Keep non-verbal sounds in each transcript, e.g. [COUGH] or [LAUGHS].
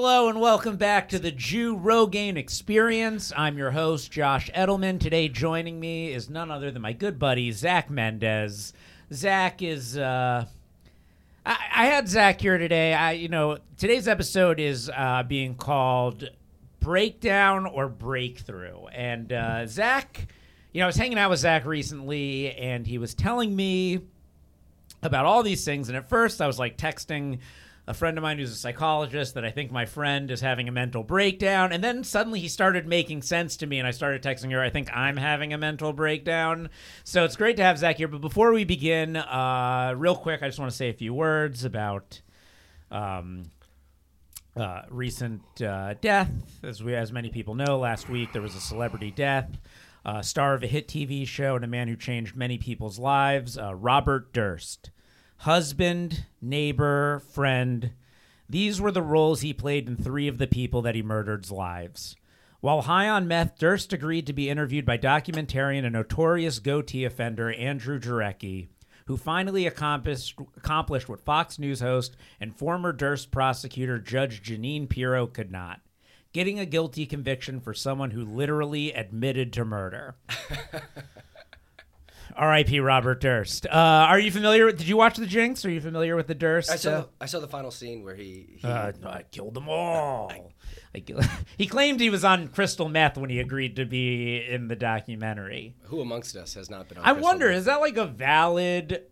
Hello and welcome back to the Jew Rogaine Experience. I'm your host, Josh Edelman. Today, joining me is none other than my good buddy, Zach Mendez. Zach is. Uh, I, I had Zach here today. I, you know, today's episode is uh, being called Breakdown or Breakthrough. And uh, Zach, you know, I was hanging out with Zach recently, and he was telling me about all these things. And at first, I was like texting a friend of mine who's a psychologist that I think my friend is having a mental breakdown. And then suddenly he started making sense to me, and I started texting her, I think I'm having a mental breakdown. So it's great to have Zach here. But before we begin, uh, real quick, I just want to say a few words about. Um, uh, recent uh, death, as we as many people know, last week there was a celebrity death, uh, star of a hit TV show and a man who changed many people's lives, uh, Robert Durst husband, neighbor, friend. These were the roles he played in three of the people that he murdered's lives. While high on meth, Durst agreed to be interviewed by documentarian and notorious goatee offender Andrew Jarecki, who finally accomplished, accomplished what Fox News host and former Durst prosecutor Judge Jeanine Pirro could not getting a guilty conviction for someone who literally admitted to murder. [LAUGHS] R.I.P. Robert Durst. Uh, are you familiar? with Did you watch the Jinx? Are you familiar with the Durst? I saw uh, I saw the final scene where he, he uh, I killed them all. I kill- [LAUGHS] he claimed he was on crystal meth when he agreed to be in the documentary. who amongst us has not been on I wonder, meth? is that like a valid?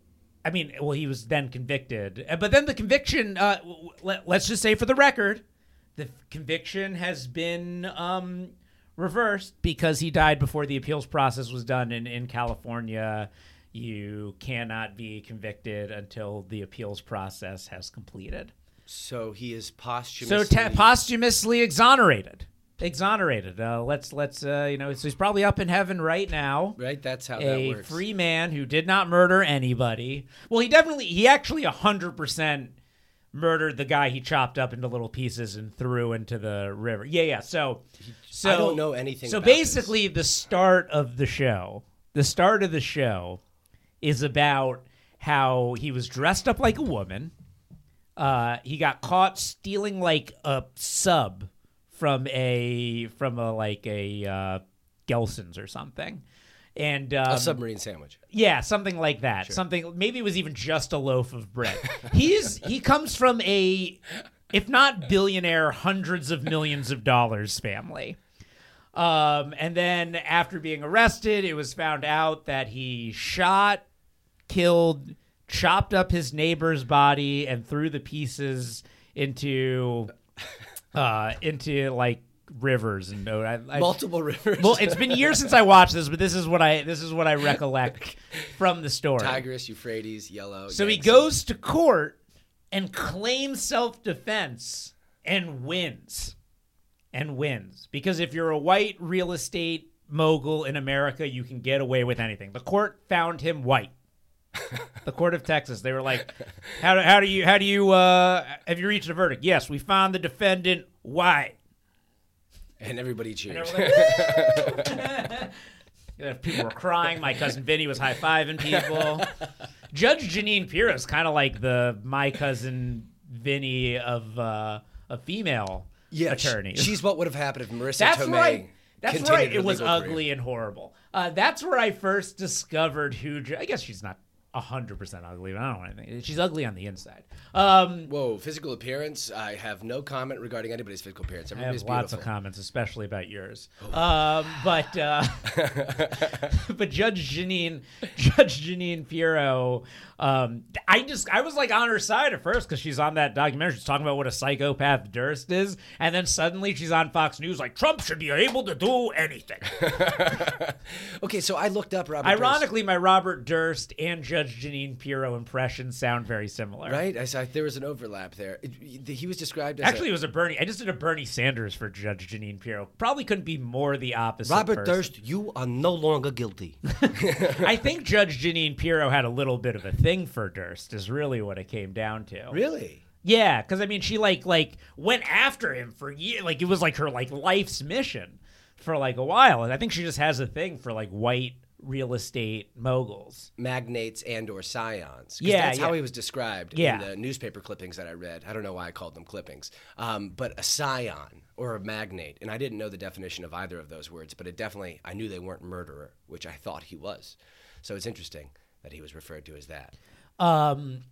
I mean, well, he was then convicted, Uh, but then the conviction. Uh, let, let's just say, for the record, the conviction has been um, reversed because he died before the appeals process was done. In in California, you cannot be convicted until the appeals process has completed. so he is So posthumously ta posthumously exonerated. Exonerated. Uh, let's let's uh, you know. So he's probably up in heaven right now right. That's how that a works. free man who did not murder anybody. Well, he definitely, he actually 100% murdered the guy he chopped up into little pieces and threw into the river. Yeah, yeah. So, so I don't know anything So basically, the start of the show, the start of the show is about how he was dressed up like a woman. Uh, he got caught stealing like a sub from a from a like a uh, Gelson's or something, and um, a submarine sandwich. yeah, something like that. Something maybe it was even just a loaf of bread. He's he comes from a if not billionaire, hundreds of millions of dollars family. Um, and then after being arrested, it was found out that he shot, killed, chopped up his neighbor's body, and threw the pieces into uh, into like rivers and uh, I, I, Multiple rivers. well, it's been years since I watched this, but this is what I this is what I recollect [LAUGHS] from the story. Tigris, Euphrates, Yellow. So he goes to court and claims self defense and wins. And wins. Because if you're a white real estate mogul in America, you can get away with anything. The court found him white. [LAUGHS] the court of Texas. They were like, "How do, how do you how do you uh, have you reached a verdict?" Yes, we found the defendant white. And everybody And cheers. everyone- Yeah, People were crying. My cousin Vinny was high fiving people. Judge Jeanine Pirro is kind of like the my cousin Vinny of uh, a female yeah, sh- attorneys. She's what would have happened if Marisa that's Tomei right. That's right. It was ugly career. and horrible. Uh, that's where I first discovered who. I guess she's not hundred percent ugly. But I don't want anything. She's ugly on the inside. Um, Whoa, physical appearance. I have no comment regarding anybody's physical appearance. I have lots of comments, especially about yours. Um, but uh, [LAUGHS] [LAUGHS] but Judge Jeanine, Judge Jeanine Pirro, um, I just I was like on her side at first because she's on that documentary. She's talking about what a psychopath Durst is, and then suddenly she's on Fox News like Trump should be able to do anything. [LAUGHS] okay, so I looked up Robert. Durst, Ironically, my Robert Durst and Judge Jeanine Pirro impressions sound very similar. right? I saw there was an overlap there. It- he was described as Actually, a, it was a Bernie. I just did a Bernie Sanders for Judge Jeanine Pirro. Probably couldn't be more the opposite. Robert person. Durst. You are no longer guilty. [LAUGHS] I think Judge Jeanine Pirro had a little bit of a thing for Durst. Is really what it came down to. really? Yeah, because I mean, she like like went after him for years. Like it was like her like life's mission for like a while, and I think she just has a thing for like white real estate moguls. magnates and or scions. Yeah, that's how he was described Yeah. in the newspaper clippings that I read. I don't know why I called them clippings, um, but a scion or a magnate, and I didn't know the definition of either of those words, but it definitely I knew they weren't murderer, which I thought he was. So it's interesting that he was referred to as that. Um,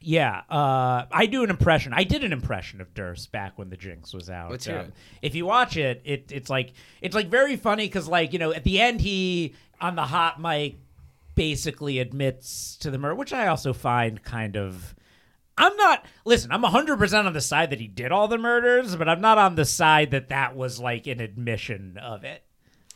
yeah, uh, I do an impression. I did an impression of Durst back when the Jinx was out. Let's hear Um, it. If you watch it, it it's like it's like very funny because like you know at the end he on the hot mic basically admits to the murder, which I also find kind of. I'm not listen. I'm 100 percent on the side that he did all the murders, but I'm not on the side that that was like an admission of it.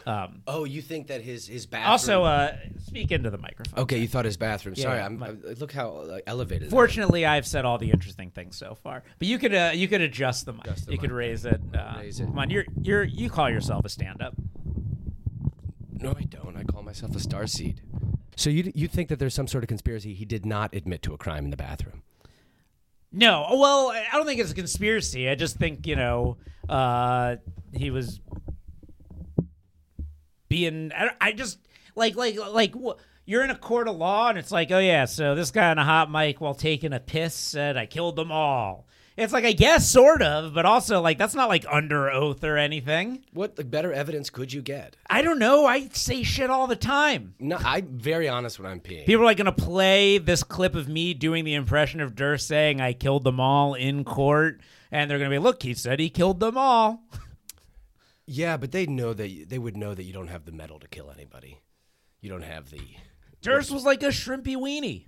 Um, Oh, you think that his his bathroom? also, uh, speak into the microphone. okay, you thought his bathroom. Sorry, yeah, I'm, my- I- look how uh, elevated. Fortunately, I've said all the interesting things so far. But you could uh, you could adjust the mic. Adjust the you could raise it. Uh, Raise it. Come on, you're you're you call yourself a stand-up. No, I don't. I call myself a star seed. So you you think that there's some sort of conspiracy? He did not admit to a crime in the bathroom. No, well, I don't think it's a conspiracy. I just think you know uh, he was being. I, I just like like like you're in a court of law and it's like, oh yeah, so this guy on a hot mic while taking a piss said I killed them all. It's like I guess sort of, but also like that's not like under oath or anything. What like, better evidence could you get? I don't know. I say shit all the time. No, I'm very honest when I'm peeing. People are like going to play this clip of me doing the impression of Durst saying I killed them all in court, and they're going to be, look, he said he killed them all. [LAUGHS] Yeah, but they know that they would know that you don't have the metal to kill anybody. You don't have the. Durst was like a shrimpy weenie.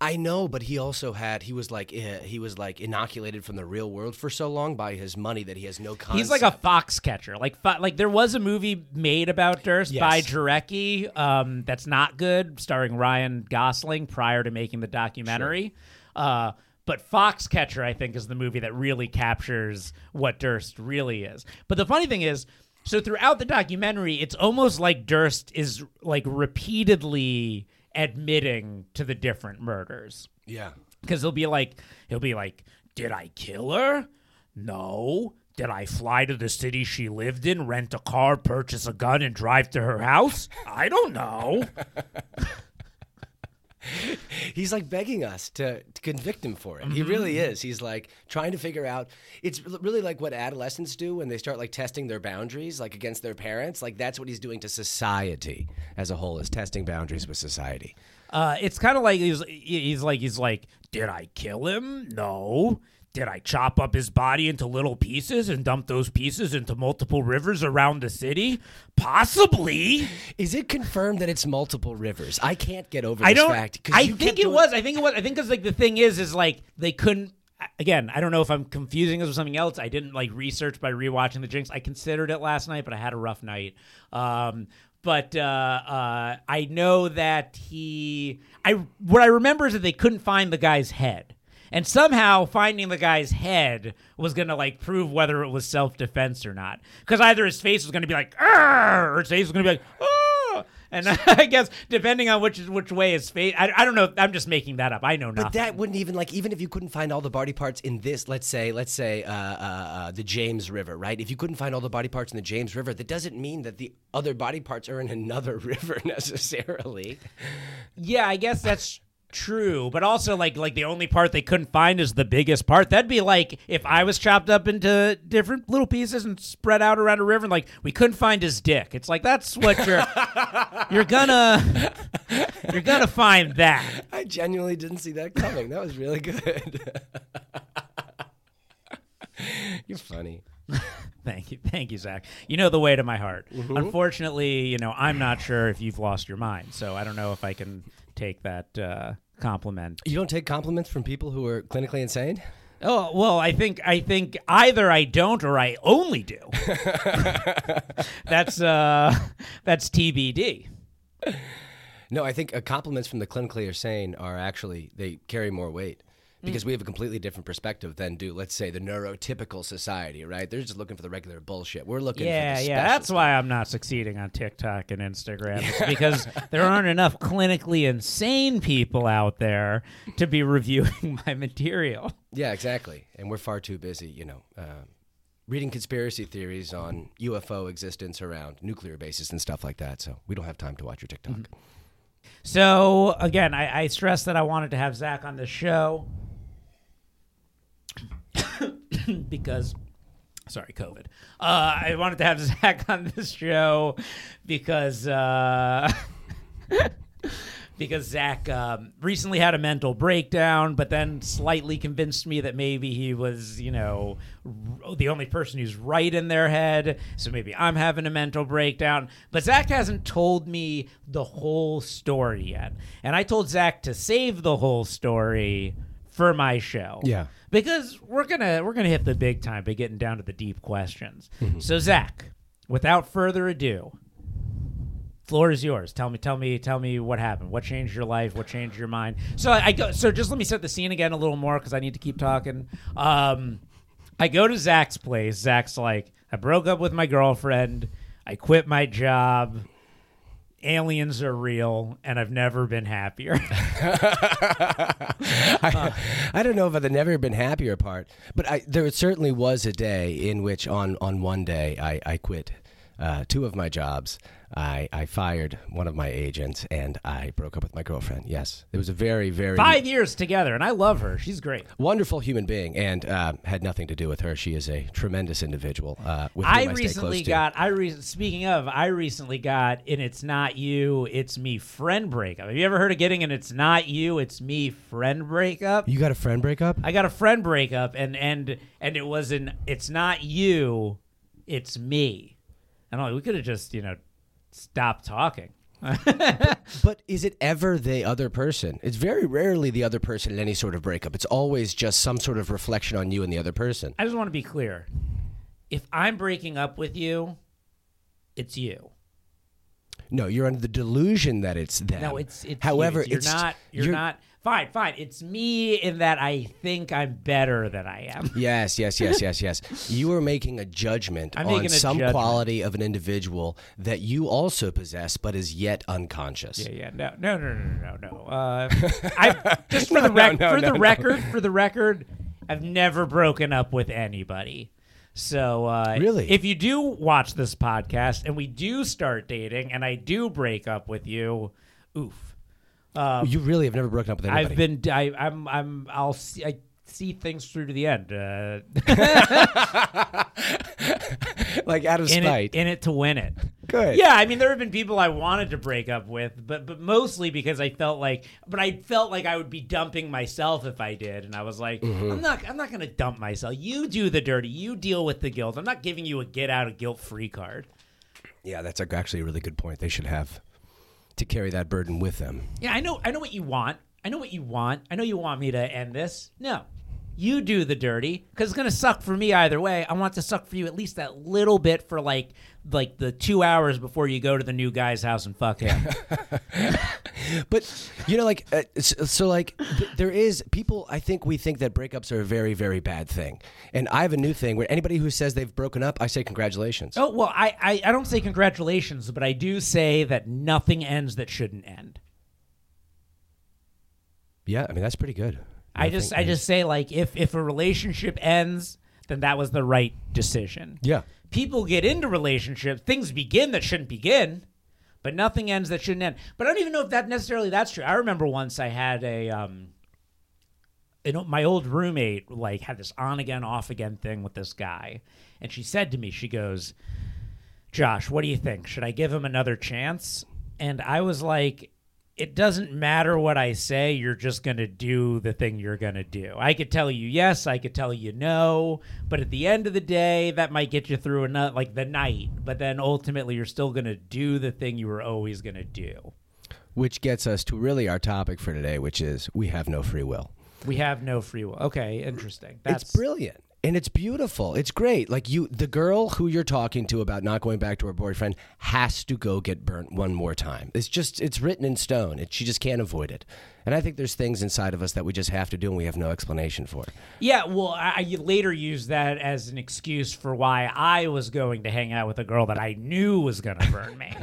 I know, but he also had. He was like eh, he was like inoculated from the real world for so long by his money that he has no concept. He's like a Foxcatcher. Like, fo- like there was a movie made about Durst Yes. by Jarecki um, that's not good, starring Ryan Gosling prior to making the documentary. Uh, but Foxcatcher, I think, is the movie that really captures what Durst really is. But the funny thing is, so throughout the documentary, it's almost like Durst is like repeatedly admitting to the different murders. Yeah. because he'll be like he'll be like did i kill her? No. Did i fly to the city she lived in rent a car purchase a gun and drive to her house? I don't know [LAUGHS] [LAUGHS] He's like begging us to, to convict him for it. He really is. He's like trying to figure out. It's really like what adolescents do when they start like testing their boundaries, like against their parents. Like that's what he's doing to society as a whole, is testing boundaries with society. uh, it's kind of like he's he's like he's like did i kill him no did I chop up his body into little pieces and dump those pieces into multiple rivers around the city? Possibly. Is it confirmed that it's multiple rivers? I can't get over I don't. fact. 'cause I you think kept it doing- was. I think it was. I think because like the thing is, is like they couldn't. Again, I don't know if I'm confusing this with something else. I didn't like research by rewatching the Jinx. I considered it last night, but I had a rough night. Um, but uh, uh, I know that he. I what I remember is that they couldn't find the guy's head. And somehow finding the guy's head was gonna like prove whether it was self defense or not. Because either his face was gonna be like, "Arr!" or his face was gonna be like, oh. And [LAUGHS] I guess depending on which which way his face, I, I don't know. I'm just making that up. I know nothing. But that wouldn't even like even if you couldn't find all the body parts in this, let's say, let's say uh, uh, uh, the James River, right? If you couldn't find all the body parts in the James River, that doesn't mean that the other body parts are in another [LAUGHS] river necessarily. yeah, I guess that's true. But also, like like the only part they couldn't find is the biggest part. That'd be like if I was chopped up into different little pieces and spread out around a river, and like we couldn't find his dick. It's like that's what you're [LAUGHS] you're gonna you're gonna find that. I genuinely didn't see that coming. That was really good. [LAUGHS] You're funny. [LAUGHS] Thank you, thank you, Zach. You know the way to my heart. Mm-hmm. Unfortunately, you know I'm not sure if you've lost your mind, so I don't know if I can take that uh, compliment. You don't take compliments from people who are clinically insane? Oh well, I think I think either I don't or I only do. [LAUGHS] that's uh, that's TBD. No, I think uh, compliments from the clinically insane are actually they carry more weight because we have a completely different perspective than do let's say the neurotypical society, right? They're just looking for the regular bullshit. We're looking Yeah, for the yeah. That's why I'm not succeeding on TikTok and Instagram. It's [LAUGHS] because there aren't enough clinically insane people out there to be reviewing [LAUGHS] my material. Yeah, exactly. And we're far too busy, you know, uh, reading conspiracy theories on UFO existence around nuclear bases and stuff like that. So we don't have time to watch your TikTok. Mm-hmm. So again, I, I stressed that I wanted to have Zach on the show [COUGHS] because, sorry, COVID. Uh, I wanted to have [LAUGHS] Zach on this show because. Uh, [LAUGHS] because Zach um, recently had a mental breakdown, but then slightly convinced me that maybe he was, you know, r- the only person who's right in their head. So maybe I'm having a mental breakdown. But Zach hasn't told me the whole story yet. And I told Zach to save the whole story for my show. Yeah. Because we're gonna we're gonna hit the big time by getting down to the deep questions. So Zach, without further ado, floor is yours. Tell me, tell me, tell me what happened. What changed your life? What changed your mind? So I, I go. So just let me set the scene again a little more because I need to keep talking. Um, I go to Zach's place. Zach's like, I broke up with my girlfriend. I quit my job. Aliens are real, and I've never been happier. [LAUGHS] I, I don't know about the never been happier part, but I, there certainly was a day in which on, on one day I, I quit uh, two of my jobs. I, I fired one of my agents and I broke up with my girlfriend. Yes, it was a very, very Five years together, and I love her. She's great. wonderful human being and uh, had nothing to do with her. She is a tremendous individual. Uh, with I I, recently close to. got. I re- speaking of, I recently got and it's not you, it's me friend breakup. Have you ever heard of getting an it's not you, it's me friend breakup? You got a friend breakup? I got a friend breakup, and and and it was an it's not you, it's me. And I'm like, we could have just you know stopped talking. [LAUGHS] But is it ever the other person? It's very rarely the other person in any sort of breakup. It's always just some sort of reflection on you and the other person. I just want to be clear. If I'm breaking up with you, it's you. No, you're under the delusion that it's them. No, it's it's. However, you. you're it's not. You're, not. Fine, fine. It's me in that I think I'm better than I am. [LAUGHS] Yes, yes, yes, yes, yes. You are making a judgment I'm on a some judgment. quality of an individual that you also possess, but is yet unconscious. Yeah, yeah. No, no, no, no, no, no. Uh, I [LAUGHS] just for the No, rec- no, for the no. record, for the record, I've never broken up with anybody. So uh, Really? if you do watch this podcast and we do start dating and I do break up with you, oof. Um, You really have never broken up with anybody. I've been. I, I'm. I'm. I'll see. I see things through to the end. Uh, [LAUGHS] like out of in spite. it, in it to win it. Good. Yeah, I mean, there have been people I wanted to break up with, but but mostly because I felt like, but I felt like I would be dumping myself if I did, and I was like, Mm-hmm. I'm not, I'm not going to dump myself. You do the dirty. You deal with the guilt. I'm not giving you a get out of guilt free card. Yeah, that's actually a really good point. They should have to carry that burden with them. Yeah, I know, I know what you want. I know what you want. I know you want me to end this. No. You do the dirty because it's gonna suck for me either way. I want it to suck for you at least that little bit for like like the two hours before you go to the new guy's house and fuck him. [LAUGHS] But you know, like, uh, so, so like, th- there is people. I think we think that breakups are a very, very bad thing. And I have a new thing where anybody who says they've broken up, I say congratulations. Oh well, I, I I don't say congratulations, but I do say that nothing ends that shouldn't end. Yeah, I mean that's pretty good. I just I just say like if if a relationship ends, then that was the right decision. yeah. People get into relationships, things begin that shouldn't begin, but nothing ends that shouldn't end. But I don't even know if that necessarily that's true. I remember once I had a um you know, my old roommate like had this on again off again thing with this guy and she said to me she goes josh what do you think should i give him another chance and i was like it doesn't matter what i say you're just going to do the thing you're going to do. I could tell you yes i could tell you no but at the end of the day that might get you through another like the night but then ultimately you're still going to do the thing you were always going to do. Which gets us to really our topic for today, which is we have no free will. we have no free will. Okay interesting. That's it's brilliant and it's beautiful. It's great. Like you, the girl who you're talking to about not going back to her boyfriend has to go get burnt one more time. It's just it's written in stone. It, she just can't avoid it. And I think there's things inside of us that we just have to do and we have no explanation for. Yeah, well, I, I later used that as an excuse for why I was going to hang out with a girl that I knew was going to burn me.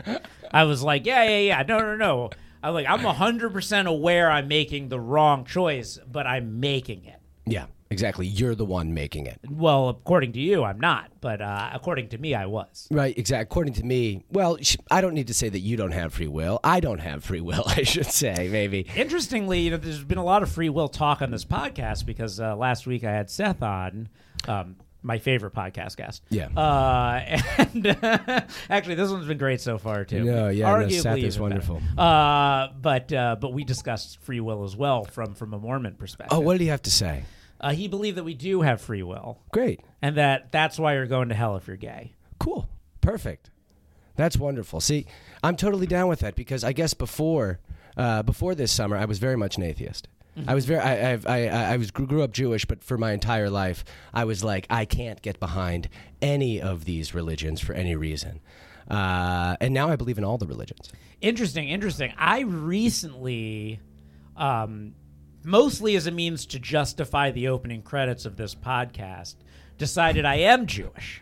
I was like, yeah, yeah, yeah, no, no, no. I'm like, I'm 100% aware I'm making the wrong choice, but I'm making it. Yeah. Exactly. You're the one making it. Well, according to you, I'm not, but uh, according to me, I was. Right, exactly. According to me, well, sh- I don't need to say that you don't have free will. I don't have free will, [LAUGHS] I should say, maybe. Interestingly, you know, there's been a lot of free will talk on this podcast because uh, last week I had Seth on. Um, my favorite podcast guest. Yeah. Uh, [LAUGHS] and [LAUGHS] actually, this one's been great so far too. No, yeah, no, Seth is wonderful. Uh, but uh, but we discussed free will as well from from a Mormon perspective. Oh, what did he have to say? Uh, he believed that we do have free will, Great. and that that's why you're going to hell if you're gay. Cool. Perfect. That's wonderful. See, I'm totally down with that because I guess before uh, before this summer, I was very much an atheist. I was very I I've, I I I was grew, grew up Jewish, but for my entire life, I was like I can't get behind any of these religions for any reason. Uh, and now I believe in all the religions. Interesting, interesting. I recently, um, mostly as a means to justify the opening credits of this podcast, decided I am Jewish.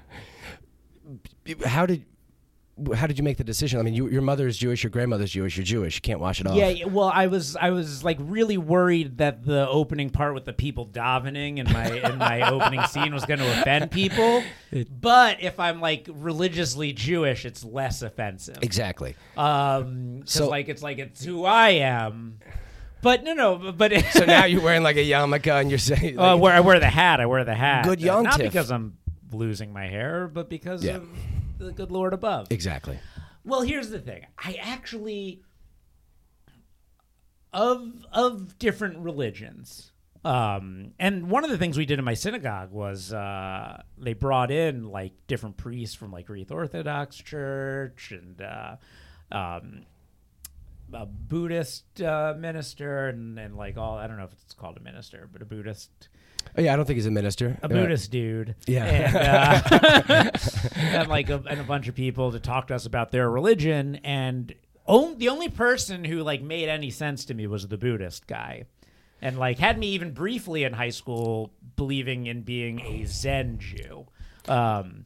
How did how did you make the decision? I mean, you, your mother is Jewish, your grandmother's Jewish, you're Jewish. You can't wash it off. Yeah, well, I was I was like really worried that the opening part with the people davening in my in my [LAUGHS] opening scene was going to offend people. But if I'm like religiously Jewish, it's less offensive. Exactly. Um, So- like it's like it's who I am. But no, no, but [LAUGHS] So now you're wearing like a yarmulke and you're saying, Uh, I wear I wear the hat. I wear the hat. Good Uh, Not because I'm losing my hair, but because Yeah. of the good Lord above. exactly. Well, here's the thing. I actually of of different religions. Um, and one of the things we did in my synagogue was uh, they brought in like different priests from like Greek Orthodox Church and uh, um, a Buddhist uh, minister and, and like all I don't know if it's called a minister, but a Buddhist Oh, yeah, I don't think he's a minister. a Uh, Buddhist dude. Yeah. And, uh, [LAUGHS] and like a, and a bunch of people to talk to us about their religion. And on, the only person who like made any sense to me was the Buddhist guy. And like had me even briefly in high school believing in being a Zen Jew. Um,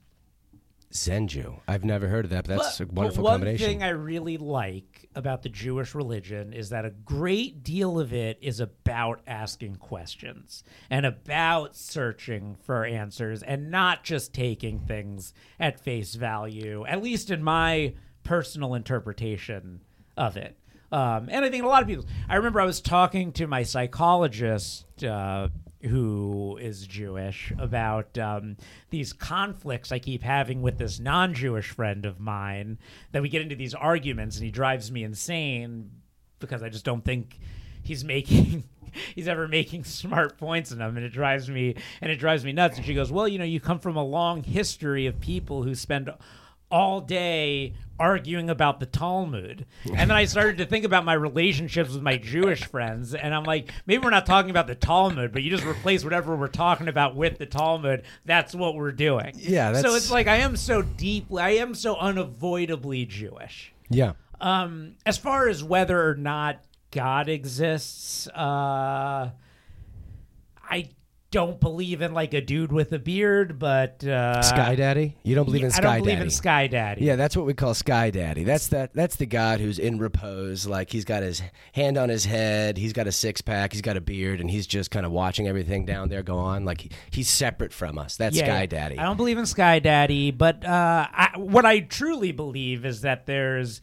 Zen Jew. I've never heard of that, but that's but- a wonderful but one combination. thing I really like about the Jewish religion is that a great deal of it is about asking questions and about searching for answers and not just taking things at face value, at least in my personal interpretation of it. Um, and I think a lot of people. I remember I was talking to my psychologist, uh, who is Jewish, about um, these conflicts I keep having with this non-Jewish friend of mine. That we get into these arguments, and he drives me insane because I just don't think he's [LAUGHS] making. He's ever making smart points in them, and it drives me and it drives me nuts. And she goes, "Well, you know, you come from a long history of people who spend all day arguing about the Talmud. And then I started to think about my relationships with my Jewish friends. And I'm like, maybe we're not talking about the Talmud, but you just replace whatever we're talking about with the Talmud. That's what we're doing. Yeah, So it's like I am so deeply, I am so unavoidably Jewish. yeah. Um, as far as whether or not God exists, uh, I don't believe in like a dude with a beard, but uh, Sky Daddy? You don't believe in Sky Daddy. I don't believe Daddy? in Sky Daddy. Yeah, that's what we call Sky Daddy. That's that. That's the God who's in repose, like he's got his hand on his head, he's got a six pack, he's got a beard, and he's just kind of watching everything down there go on. Like he, he's separate from us. That's Yeah, Sky yeah. Daddy. I don't believe in Sky Daddy, but uh, I, what I truly believe is that there's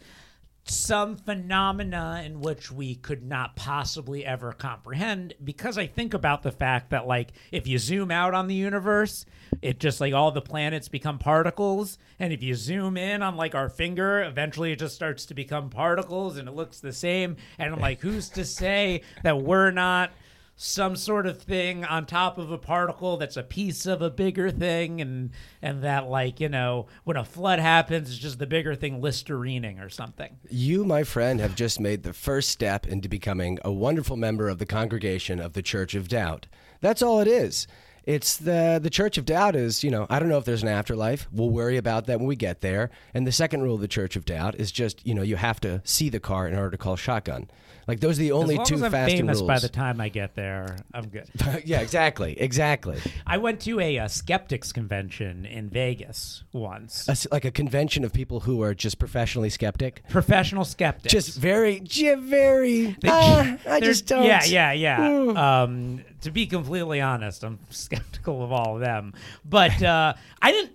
some phenomena in which we could not possibly ever comprehend because I think about the fact that like if you zoom out on the universe, it just like all the planets become particles. And if you zoom in on like our finger, eventually it just starts to become particles and it looks the same. And I'm like who's to say that we're not some sort of thing on top of a particle that's a piece of a bigger thing and and that like you know when a flood happens it's just the bigger thing listerining or something You, my friend, have just made the first step into becoming a wonderful member of the congregation of the Church of Doubt. That's all it is. It's the the Church of Doubt is, you know, I don't know if there's an afterlife. We'll worry about that when we get there. And the second rule of the Church of Doubt is just, you know, you have to see the car in order to call shotgun. Like those are the only as long two as I'm famous rules. by the time I get there I'm good [LAUGHS] yeah, exactly, exactly. [LAUGHS] I went to a, uh skeptics convention in Vegas once A like a convention of people who are just professionally skeptic, professional skeptics just very, very. They- "Ah, I just don't. Yeah, yeah, yeah. um, to be completely honest, I'm [LAUGHS] skeptical of all of them. But uh, I didn't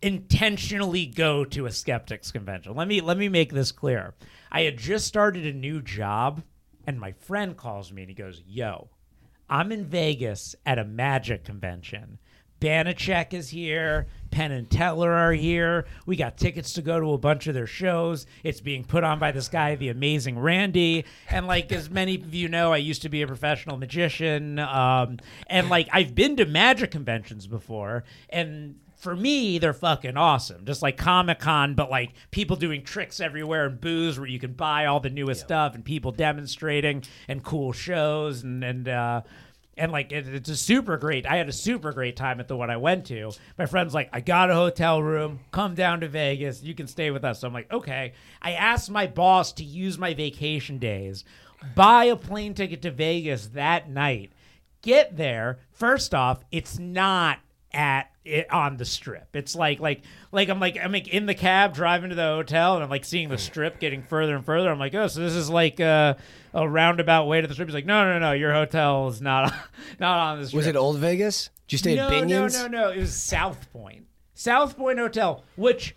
intentionally go to a skeptics convention. Let me let me make this clear. I had just started a new job, and my friend calls me and he goes, "Yo, I'm in Vegas at a magic convention." Banachek is here. Penn and Teller are here. We got tickets to go to a bunch of their shows. It's being put on by this guy, the amazing Randi. And like as many of you know, I used to be a professional magician. Um, and like I've been to magic conventions before, and for me, they're fucking awesome. Just like Comic Con, but like people doing tricks everywhere and booths where you can buy all the newest stuff and people demonstrating and cool shows and and uh, and like it, it's a super great. I had a super great time at the one I went to. My friend's like, I got a hotel room. Come down to Vegas. You can stay with us. So I'm like, okay. I asked my boss to use my vacation days, buy a plane ticket to Vegas that night. Get there. First off, it's not at it on the strip. It's like like like I'm like I'm like in the cab driving to the hotel and I'm like seeing the hmm. strip getting further and further. I'm like, oh, so this is like a, a roundabout way to the strip. He's like, no, no, no, your hotel is not [LAUGHS] not on the strip. Was it Old Vegas? Did you stay no, at Binion's? No, no, no. It was South Point. South Point Hotel, which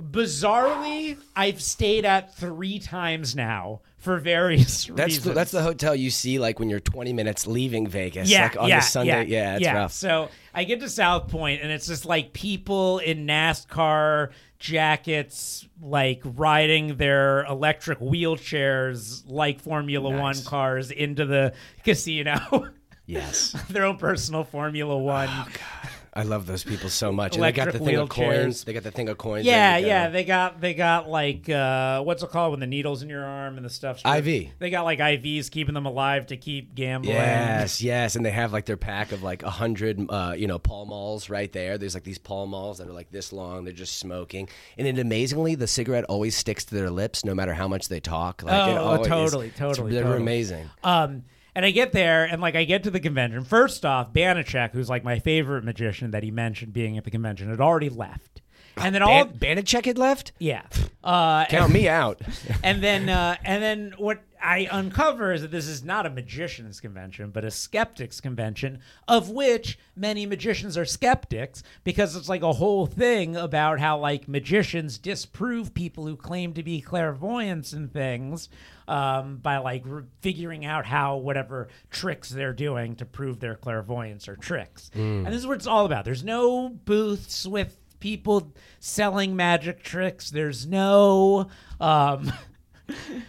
bizarrely I've stayed at three times now for various [LAUGHS] That's reasons. the, that's the hotel you see like when you're 20 minutes leaving Vegas. yeah, like on yeah, the Sunday. Yeah, it's yeah. rough. So I get to South Point, and it's just like people in NASCAR jackets, like riding their electric wheelchairs, like Formula One cars, into the casino. [LAUGHS] Yes. their own personal Formula One. Oh, I love those people so much. And they got the thing of wheelchairs. coins. They got the thing of coins. Yeah, yeah, they got they got like uh, what's it called when the needles in your arm and the stuff. IV. They got like IVs keeping them alive to keep gambling. Yes, yes, and they have like their pack of like a hundred, uh, you know, Pall Malls right there. There's like these Pall Malls that are like this long. They're just smoking, and it amazingly, the cigarette always sticks to their lips no matter how much they talk. Like, it Oh, always- totally, totally, They're totally. amazing. Um, and I get there, and like I get to the convention. First off, Banachek, who's like my favorite magician that he mentioned being at the convention, had already left. And then all, Ban- Banachek had left. yeah, uh, Count me out. [LAUGHS] and then uh, and then what I uncover is that this is not a magicians convention, but a skeptics convention, of which many magicians are skeptics because it's like a whole thing about how like magicians disprove people who claim to be clairvoyants and things um, by like re- figuring out how whatever tricks they're doing to prove their clairvoyance or tricks. And this is what it's all about. There's no booths with people selling magic tricks. There's no um, [LAUGHS]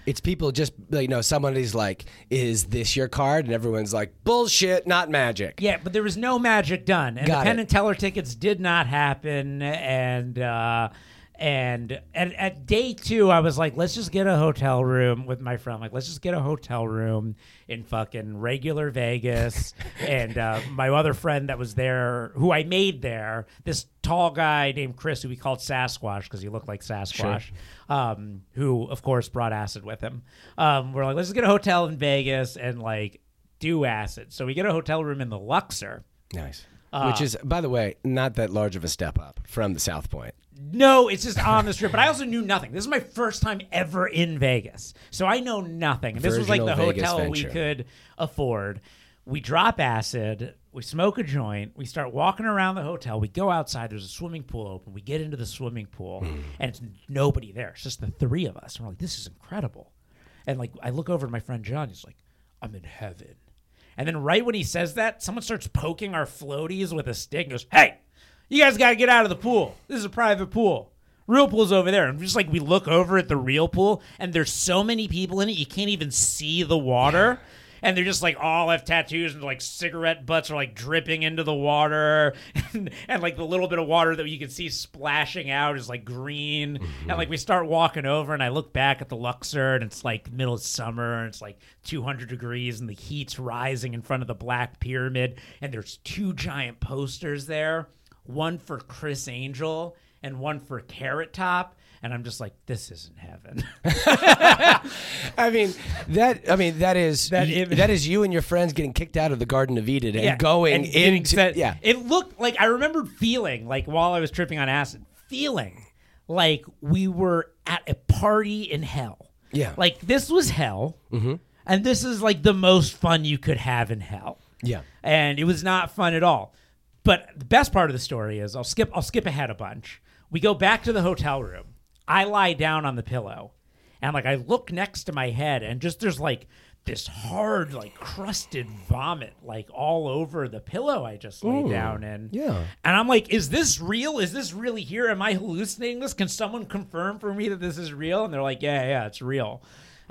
It's people just like, you know, somebody's like, "Is this your card?" And everyone's like, "Bullshit, not magic." Yeah, but there was no magic done, and Got the Penn it. and Teller tickets did not happen. And uh, and at, at day two, I was like, let's just get a hotel room with my friend. Like, let's just get a hotel room in fucking regular Vegas. [LAUGHS] and uh, my other friend that was there, who I made there, this tall guy named Chris, who we called Sasquatch because he looked like Sasquatch, um, who of course brought acid with him. Um, we're like, let's just get a hotel in Vegas and like do acid. So we get a hotel room in the Luxor. Nice. Uh, Which is, by the way, not that large of a step up from the South Point. No, it's just on the strip. But I also knew nothing. This is my first time ever in Vegas, so I know nothing. And this was like the Virginal Vegas hotel we could afford. We drop acid. We smoke a joint. We start walking around the hotel. We go outside. There's a swimming pool open. We get into the swimming pool, Hmm. and it's nobody there. It's just the three of us. And we're like, this is incredible. And like, I look over to my friend John. He's like, I'm in heaven. And then right when he says that, someone starts poking our floaties with a stick and goes, Hey, you guys got to get out of the pool. This is a private pool. Real pool's over there. And just like we look over at the real pool, and there's so many people in it, you can't even see the water. And they're just like all have tattoos and like cigarette butts are like dripping into the water. [LAUGHS] And, and like the little bit of water that you can see splashing out is like green. Mm-hmm. And like we start walking over, and I look back at the Luxor, and it's like middle of summer, and it's like 200 degrees, and the heat's rising in front of the Black Pyramid. And there's two giant posters there one for Criss Angel and one for Carrot Top. And I'm just like, this isn't heaven. [LAUGHS] I mean that. I mean that is That image- that is you and your friends getting kicked out of the Garden of Eden and Yeah, going and into yeah. It looked like I remembered feeling like while I was tripping on acid, feeling like we were at a party in hell. Yeah. Like this was hell. Mm-hmm. And this is like the most fun you could have in hell. Yeah. and it was not fun at all. But the best part of the story is I'll skip I'll skip ahead a bunch. We go back to the hotel room. I lie down on the pillow, and like I look next to my head, and just there's like this hard, like crusted vomit, like all over the pillow I just lay down in. yeah. And I'm like, is this real? Is this really here? Am I hallucinating this? Can someone confirm for me that this is real? And they're like, yeah, yeah, it's real.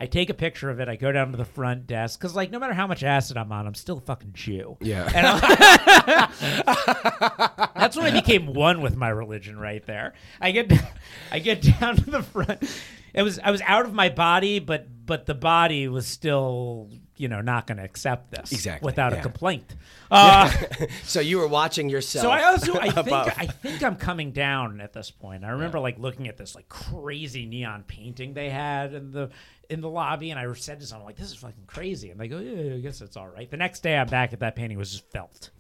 I take a picture of it. I go down to the front desk because, like, no matter how much acid I'm on, I'm still a fucking Jew. Yeah. And [LAUGHS] that's when I became one with my religion, right there. I get, I get [LAUGHS] down to the front. It was I was out of my body, but but the body was still, you know, not going to accept this Exactly, without a complaint. [LAUGHS] Uh, [LAUGHS] So you were watching yourself. so I also I [LAUGHS] think I think I'm coming down at this point. I remember like looking at this like crazy neon painting they had in the in the lobby, and I said to someone like, "This is fucking crazy," and they go, "Yeah, I guess it's all right." The next day, I'm back at that painting. Was just felt,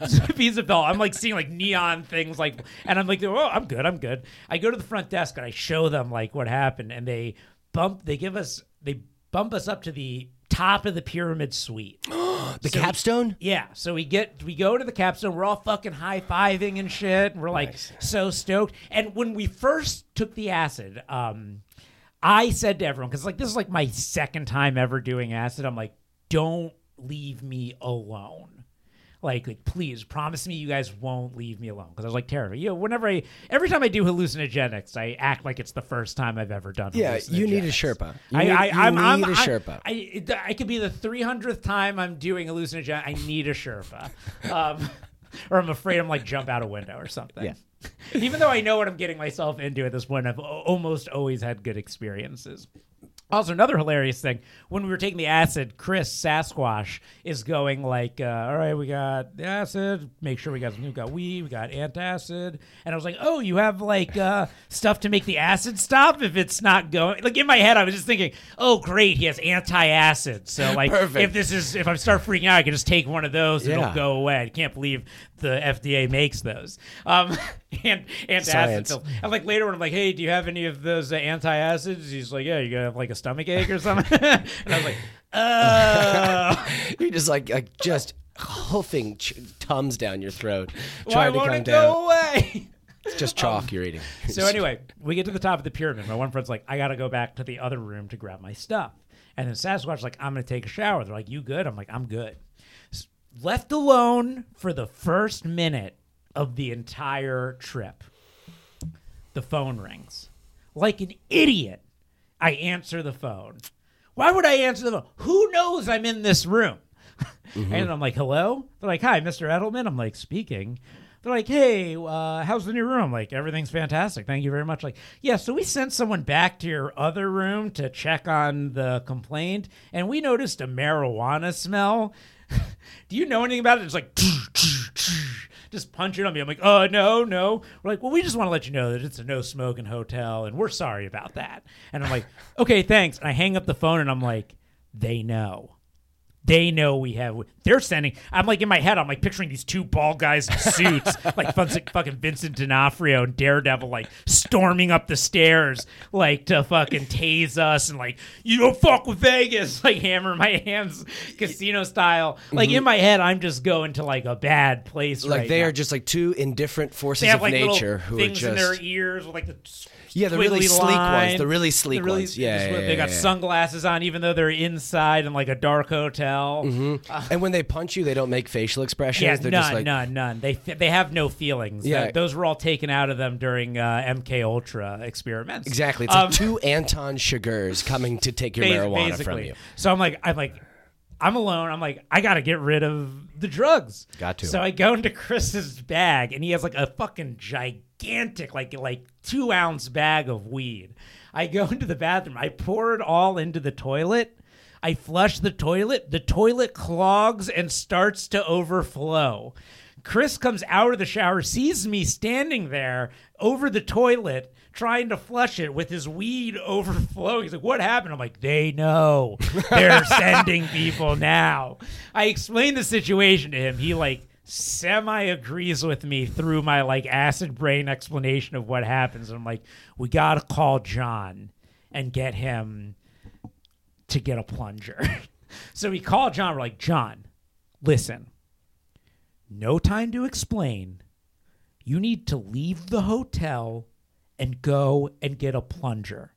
Just a piece of felt. I'm like seeing like neon things, like, and I'm like, "Oh, I'm good, I'm good." I go to the front desk and I show them like what happened, and they bump, they give us, they bump us up to the top of the pyramid suite. [GASPS] the capstone. Yeah, so we get we go to the capstone. We're all fucking high fiving and shit. And we're like so stoked. And when we first took the acid, um, I said to everyone because like this is like my second time ever doing acid. I'm like, don't leave me alone. Like, like, please promise me you guys won't leave me alone because I was like terrified. You know, whenever I, every time I do hallucinogenics, I act like it's the first time I've ever done. Yeah, you need a. Sherpa. You I, need, I, I'm, need I'm, a Sherpa. I, it, I could be the 300th time I'm doing hallucinogen. I need a Sherpa. [LAUGHS] Um, [LAUGHS] or I'm afraid I'm like jump out a window or something. Yeah. [LAUGHS] Even though I know what I'm getting myself into at this point, I've almost always had good experiences. Also, another hilarious thing when we were taking the acid, Chris Sasquatch is going like, uh, "All right, we got the acid. Make sure we got we got weed, we got antacid." And I was like, "Oh, you have like uh, stuff to make the acid stop if it's not going." Like in my head, I was just thinking, "Oh, great, he has anti-acid. So [LAUGHS] like, Perfect. if this is if I start freaking out, I can just take one of those and Yeah. it'll go away." I can't believe the FDA makes those. Um, [LAUGHS] [LAUGHS] and antacid Science. And like later when I'm like, hey, do you have any of those uh, antacids? He's like, yeah, you gonna have like a stomach ache or something. [LAUGHS] and I was like, oh, [LAUGHS] You're just like, like just hoofing ch- tums down your throat, why trying to won't come down. go away? It's just chalk you're eating. so anyway, we get to the top of the pyramid. My one friend's like, I gotta go back to the other room to grab my stuff. And then Sasquatch's like, I'm gonna take a shower. They're like, you good? I'm like, I'm good. Left alone for the first minute of the entire trip. The phone rings. Like an idiot, I answer the phone. Why would I answer the phone? Who knows I'm in this room? [LAUGHS] And I'm like, hello? They're like, hi, Mr. Edelman. I'm like, speaking. They're like, hey, uh, how's the new room? Like, everything's fantastic. Thank you very much. Like, yeah, so we sent someone back to your other room to check on the complaint, and we noticed a marijuana smell. [LAUGHS] Do you know anything about it? It's like, [LAUGHS] just punch it on me. I'm like, oh, no, no. We're like, well, we just want to let you know that it's a no smoking hotel, and we're sorry about that. And I'm like, okay, thanks. And I hang up the phone, and I'm like, they know. They know we have. They're sending. I'm like in my head. I'm like picturing these two bald guys in [LAUGHS] suits, like fucking Vincent D'Onofrio and Daredevil, like storming up the stairs, like to fucking tase us and like you don't fuck with Vegas, [LAUGHS] like hammer my hands, casino style. Like in mhm. my head, I'm just going to like a bad place. like right they now. are just like two indifferent forces have of like nature who are things in their ears with like the Yeah, the really sleek ones, the really sleek The really- ones. Yeah, just- yeah, they got yeah, yeah. sunglasses on, even though they're inside in like a dark hotel. [LAUGHS] and when they punch you, they don't make facial expressions. Yeah, They're none, just like none, none. They they have no feelings. Yeah. Those were all taken out of them during uh, MK Ultra experiments. exactly. It's Um, like two Anton Chigurhs coming to take your [LAUGHS] marijuana basically. from you. So I'm like, I'm like, I'm alone. I'm like, I gotta get rid of the drugs. Got to. So I go into Chris's bag, and he has like a fucking gigantic, like like two ounce bag of weed. I go [LAUGHS] into the bathroom. I pour it all into the toilet. I flush the toilet. The toilet clogs and starts to overflow. Chris comes out of the shower, sees me standing there over the toilet trying to flush it with his weed [LAUGHS] overflowing. He's like, What happened? I'm like, They know. They're [LAUGHS] sending people now. I explained the situation to him. He like semi agrees with me through my like acid brain explanation of what happens. I'm like, We gotta call John and get him to get a plunger. [LAUGHS] so we call John. We're like, John, listen, no time to explain. You need to leave the hotel and go and get a plunger.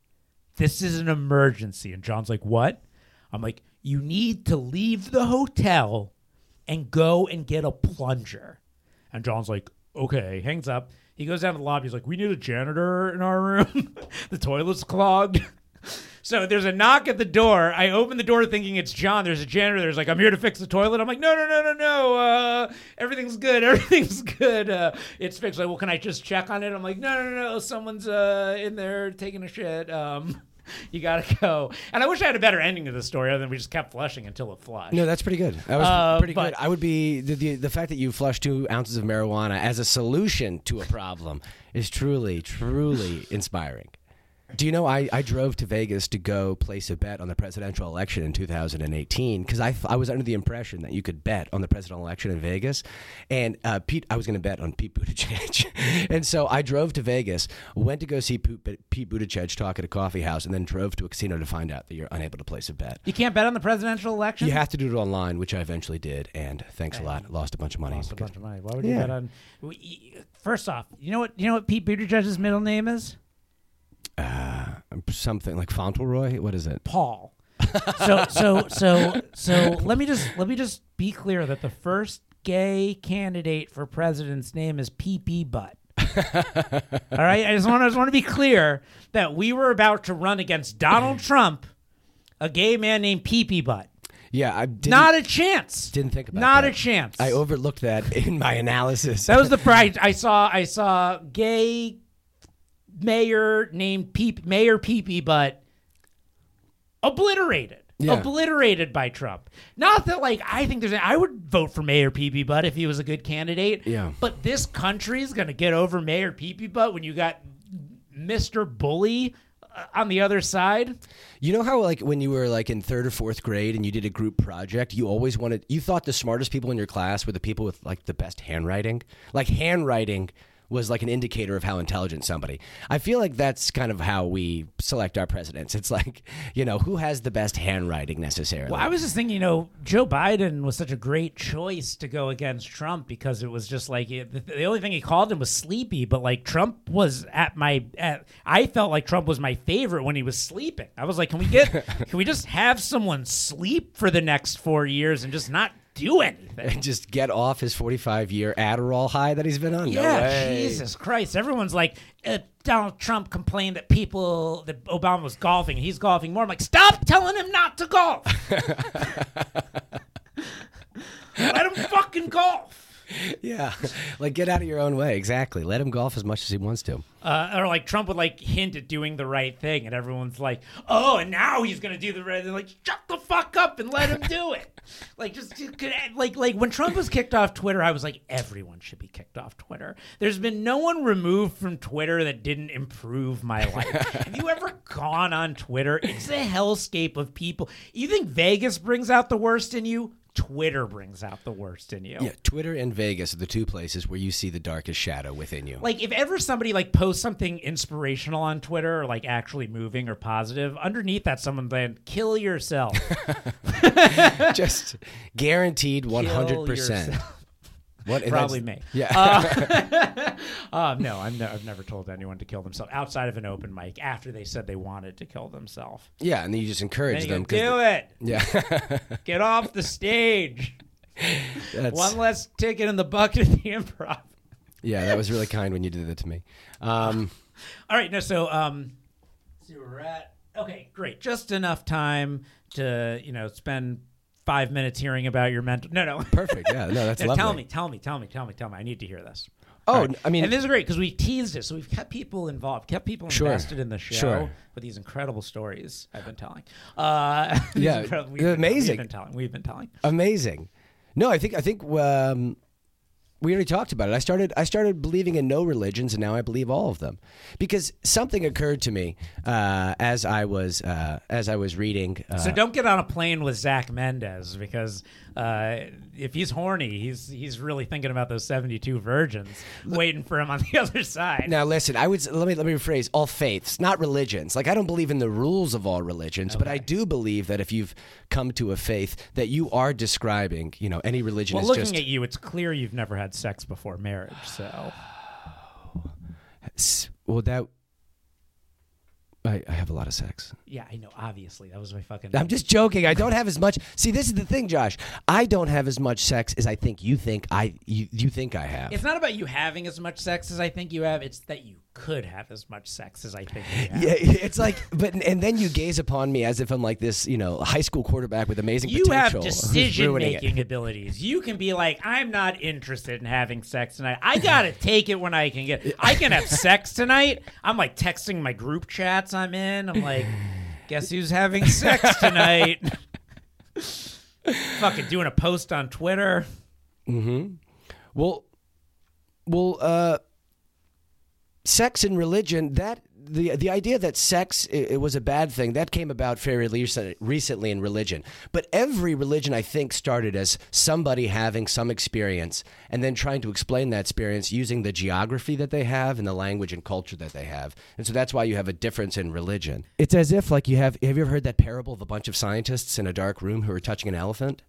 This is an emergency. And John's like, What? I'm like, You need to leave the hotel and go and get a plunger. And John's like, Okay, hangs up. He goes down to the lobby. He's like, We need a janitor in our room. [LAUGHS] the toilet's clogged. [LAUGHS] So there's a knock at the door. I open the door thinking it's John. There's a janitor. There's like, I'm here to fix the toilet. I'm like, no, no, no, no, no. Uh, everything's good. [LAUGHS] Everything's good. Uh, it's fixed. Like, well, can I just check on it? I'm like, no, no, no. Someone's uh, in there taking a shit. Um, [LAUGHS] you gotta go. And I wish I had a better ending to the story other than we just kept flushing until it flushed. No, that's pretty good. That was Uh, pretty but- good. I would be the, the the fact that you flushed two ounces of marijuana as a solution to a problem is truly, truly inspiring. Do you know I, I drove to Vegas to go place a bet on the presidential election in 2018 because I, I was under the impression that you could bet on the presidential election in Vegas, and uh, Pete I was going to bet on Pete Buttigieg, [LAUGHS] and so I drove to Vegas, went to go see Pete, Buttigieg talk at a coffee house, and then drove to a casino to find out that you're unable to place a bet. You can't bet on the presidential election. You have to do it online, which I eventually did, and thanks a lot. Lost a bunch of money. Lost a bunch of money. Why would Yeah. you bet on? First off, you know what? You know what Pete Buttigieg's middle name is? Uh, something like Fauntleroy. What is it? Paul. so so so so let me just let me just be clear that the first gay candidate for president's name is PP Butt. All right, I just want to just want to be clear that we were about to run against Donald [CLEARS THROAT] Trump, a gay man named PP Butt. Yeah, I didn't, Not a chance. didn't think about it. Not that. a chance. I overlooked that in my analysis. That was the [LAUGHS] first I saw. I saw gay mayor named Peep Mayor Peepee, but obliterated, Yeah. obliterated by Trump. Not that like I think there's. I would vote for Mayor Peepee Butt if he was a good candidate. Yeah. But this country is gonna get over Mayor Peepee Butt when you got Mister Bully uh, on the other side. You know how like when you were like in third or fourth grade and you did a group project, you always wanted you thought the smartest people in your class were the people with like the best handwriting. Like handwriting was like an indicator of how intelligent somebody. I feel like that's kind of how we select our presidents. It's like, you know, who has the best handwriting necessarily. Well, I was just thinking, you know, Joe Biden was such a great choice to go against Trump because it was just like it, the, only thing he called him was sleepy, but like Trump was at my, at, I felt like Trump was my favorite when he was sleeping. I was like, can we get, [LAUGHS] can we just have someone sleep for the next four years and just not do anything? just get off his 45 year Adderall high that he's been on. No Yeah, way. Jesus Christ! Everyone's like, uh, Donald Trump complained that people that Obama was golfing. He's golfing more. I'm like, stop telling him not to golf. [LAUGHS] Let him fucking golf. [LAUGHS] Yeah. Like get out of your own way. Exactly. Let him golf as much as he wants to. Uh, or like Trump would like hint at doing the right thing, and everyone's like, "Oh, and now he's gonna do the right." thing. like, shut the fuck up and let him do it. [LAUGHS] like, just just like like when Trump was kicked off Twitter, I was like, everyone should be kicked off Twitter. There's been no one removed from Twitter that didn't improve my life. [LAUGHS] Have you ever gone on Twitter? It's a hellscape of people. You think Vegas brings out the worst in you? Twitter brings out the worst in you. Yeah, Twitter and Vegas are the two places where you see the darkest shadow within you. like if ever somebody like posts something inspirational on Twitter or like actually moving or positive, underneath that someone then kill yourself. [LAUGHS] Just guaranteed [LAUGHS] 100%. yourself. What Probably me. Yeah. Uh, [LAUGHS] [LAUGHS] no, I'm ne- I've never told anyone to kill themselves outside of an open mic after they said they wanted to kill themselves. yeah, and then you just encourage them go, do it. Yeah. [LAUGHS] Get off the stage. That's, One less ticket in the bucket of the improv. yeah, that was really kind when you did that to me. Um, All right, no, so um, see where we're at. Okay, great. Just enough time to you know spend five minutes hearing about your mental. No, no. [LAUGHS] perfect. Yeah, no, that's [LAUGHS] No, lovely. tell me, tell me, tell me, tell me, tell me. I need to hear this. Oh, right. I mean- and this is great because we teased it, so we've kept people involved, kept people Sure. in the show Sure. with these incredible stories I've been telling. Uh, [LAUGHS] Yeah, they're been- We've been telling. We've been telling. Amazing. No, I think I think um, We already talked about it. I started I started believing in no religions, and now I believe all of them because something occurred to me uh, as I was uh, as I was reading. Uh, So don't get on a plane with Zach Mendez because uh, if he's horny, he's he's really thinking about those seventy-two virgins waiting for him on the [LAUGHS] other side. now listen, I would let me let me rephrase all faiths, not religions. Like I don't believe in the rules of all religions, but I do believe that if you've come to a faith, that you are describing, you know, any religion well, is looking just at you, it's clear you've never had sex before marriage. So [SIGHS] well that I, I have a lot of sex. yeah, I know. Obviously, that was my fucking. I'm just joking. I don't have as much. [LAUGHS] See, this is the thing, Josh. I don't have as much sex as I think you think I you, you think I have. It's not about you having as much sex as I think you have. It's that you could have as much sex as I think yeah, it's like, but and then you gaze upon me as if I'm like this, you know, high school quarterback with amazing You have potential. who's [LAUGHS] decision making abilities. You can be like, I'm not interested in having sex tonight. I gotta [LAUGHS] take it when I can get. I can have sex tonight. I'm like texting my group chats I'm in. I'm like, guess who's having sex [LAUGHS] tonight? Fucking doing a post on Twitter. Mm-hmm. Well, well, uh, sex and religion that the the idea that sex i it was a bad thing that came about fairly recent- recently in religion. But every religion, I think, started as somebody having some experience and then trying to explain that experience using the geography that they have and the language and culture that they have. And so that's why you have a difference in religion. It's as if like you have. Have you ever heard that parable of a bunch of scientists in a dark room who are touching an elephant?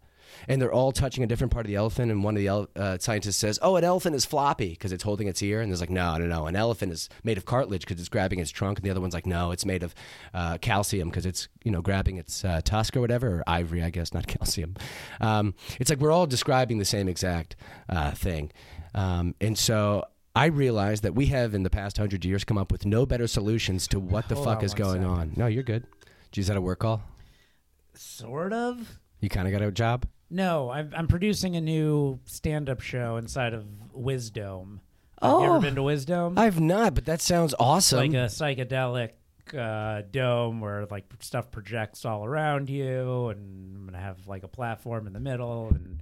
And they're all touching a different part of the elephant. And one of the ele- uh, scientists says, "Oh, an elephant is floppy because it's holding its ear." And there's like, "No, no, no. An elephant is made of cartilage because it's grabbing its trunk." And the other one's like, "No, it's made of uh, calcium because it's you know grabbing its uh, tusk or whatever, or ivory, I guess, not [LAUGHS] calcium." Um, it's like we're all describing the same exact uh, thing, um, and so. I realized that we have, in the past hundred years, come up with no better solutions to what the Hold fuck on is one going second. on. No, you're good. Geez, is that a work call? Sort of. You kind of got a job? No, I'm, I'm producing a new stand-up show inside of Wisdom. Have you ever Oh. been to Wisdom? I've not, but that sounds awesome. like a psychedelic uh, dome where like stuff projects all around you, and I'm gonna have like a platform in the middle and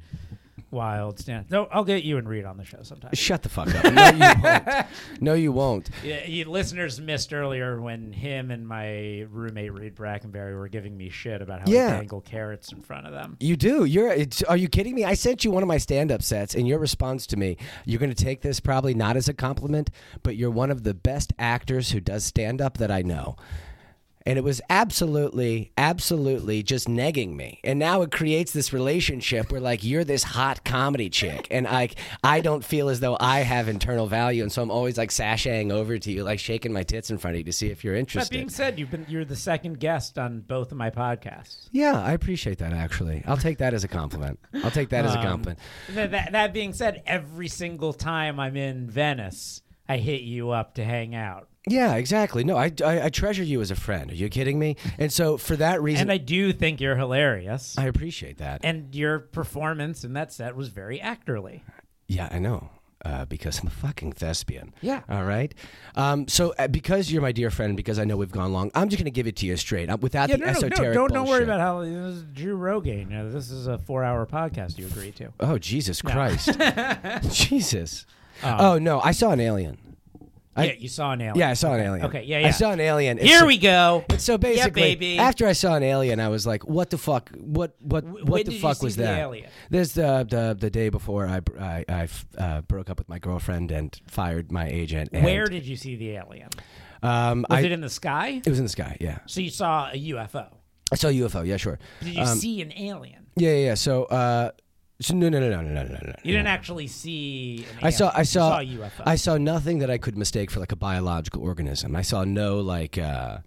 wild stand. No, I'll get you and Reed on the show sometime. Shut the fuck up. No, you [LAUGHS] won't. No, you won't. Yeah, you listeners missed earlier when him and my roommate Reed Brackenberry were giving me shit about how Yeah. I dangle carrots in front of them. You do. You're. It's, are you kidding me? I sent you one of my stand-up sets, and your response to me, you're going to take this probably not as a compliment, but you're one of the best actors who does stand-up that I know. And it was absolutely, absolutely just negging me. And now it creates this relationship where, like, you're this hot comedy chick, and I, I don't feel as though I have internal value, and so I'm always like sashaying over to you, like shaking my tits in front of you to see if you're interested. That being said, you've been you're the second guest on both of my podcasts. Yeah, I appreciate that. Actually, I'll take that as a compliment. I'll take that as a Um, compliment. That, that being said, every single time I'm in Venice, I hit you up to hang out. Yeah, exactly. No, I, I, I treasure you as a friend. Are you kidding me? And so for that reason, And I do think you're hilarious. I appreciate that. and your performance in that set was very actorly. yeah, I know. Uh, because I'm a fucking thespian. Yeah. All right. Um, so uh, because you're my dear friend, because I know we've gone long, I'm just going to give it to you straight, uh, without Yeah, the no, no, no, don't, don't worry about how this is Drew Rogan. You know, this is a four-hour podcast you agree to. Oh Jesus Christ! [LAUGHS] Jesus. Um, oh no, I saw an alien. I- yeah, you saw an alien. Yeah, I saw an alien. Okay, yeah, yeah. I saw an alien. It's Here so- we go. So basically, baby. after I saw an alien, I was like, "What the fuck? What what what when the fuck see was the that?" alien? There's the, the the day before I I, I uh, broke up with my girlfriend and fired my agent. And, Where did you see the alien? um Was I, it in the sky? it was in the sky. Yeah, So you saw a UFO. I saw a UFO. Yeah, sure. Did you Um, see an alien? Yeah, yeah. yeah. So uh, so, no, no, no, no, no, no, no. You didn't no. actually see. An I saw. I saw. UFO. I saw nothing that I could mistake for like a biological organism. I saw no like uh,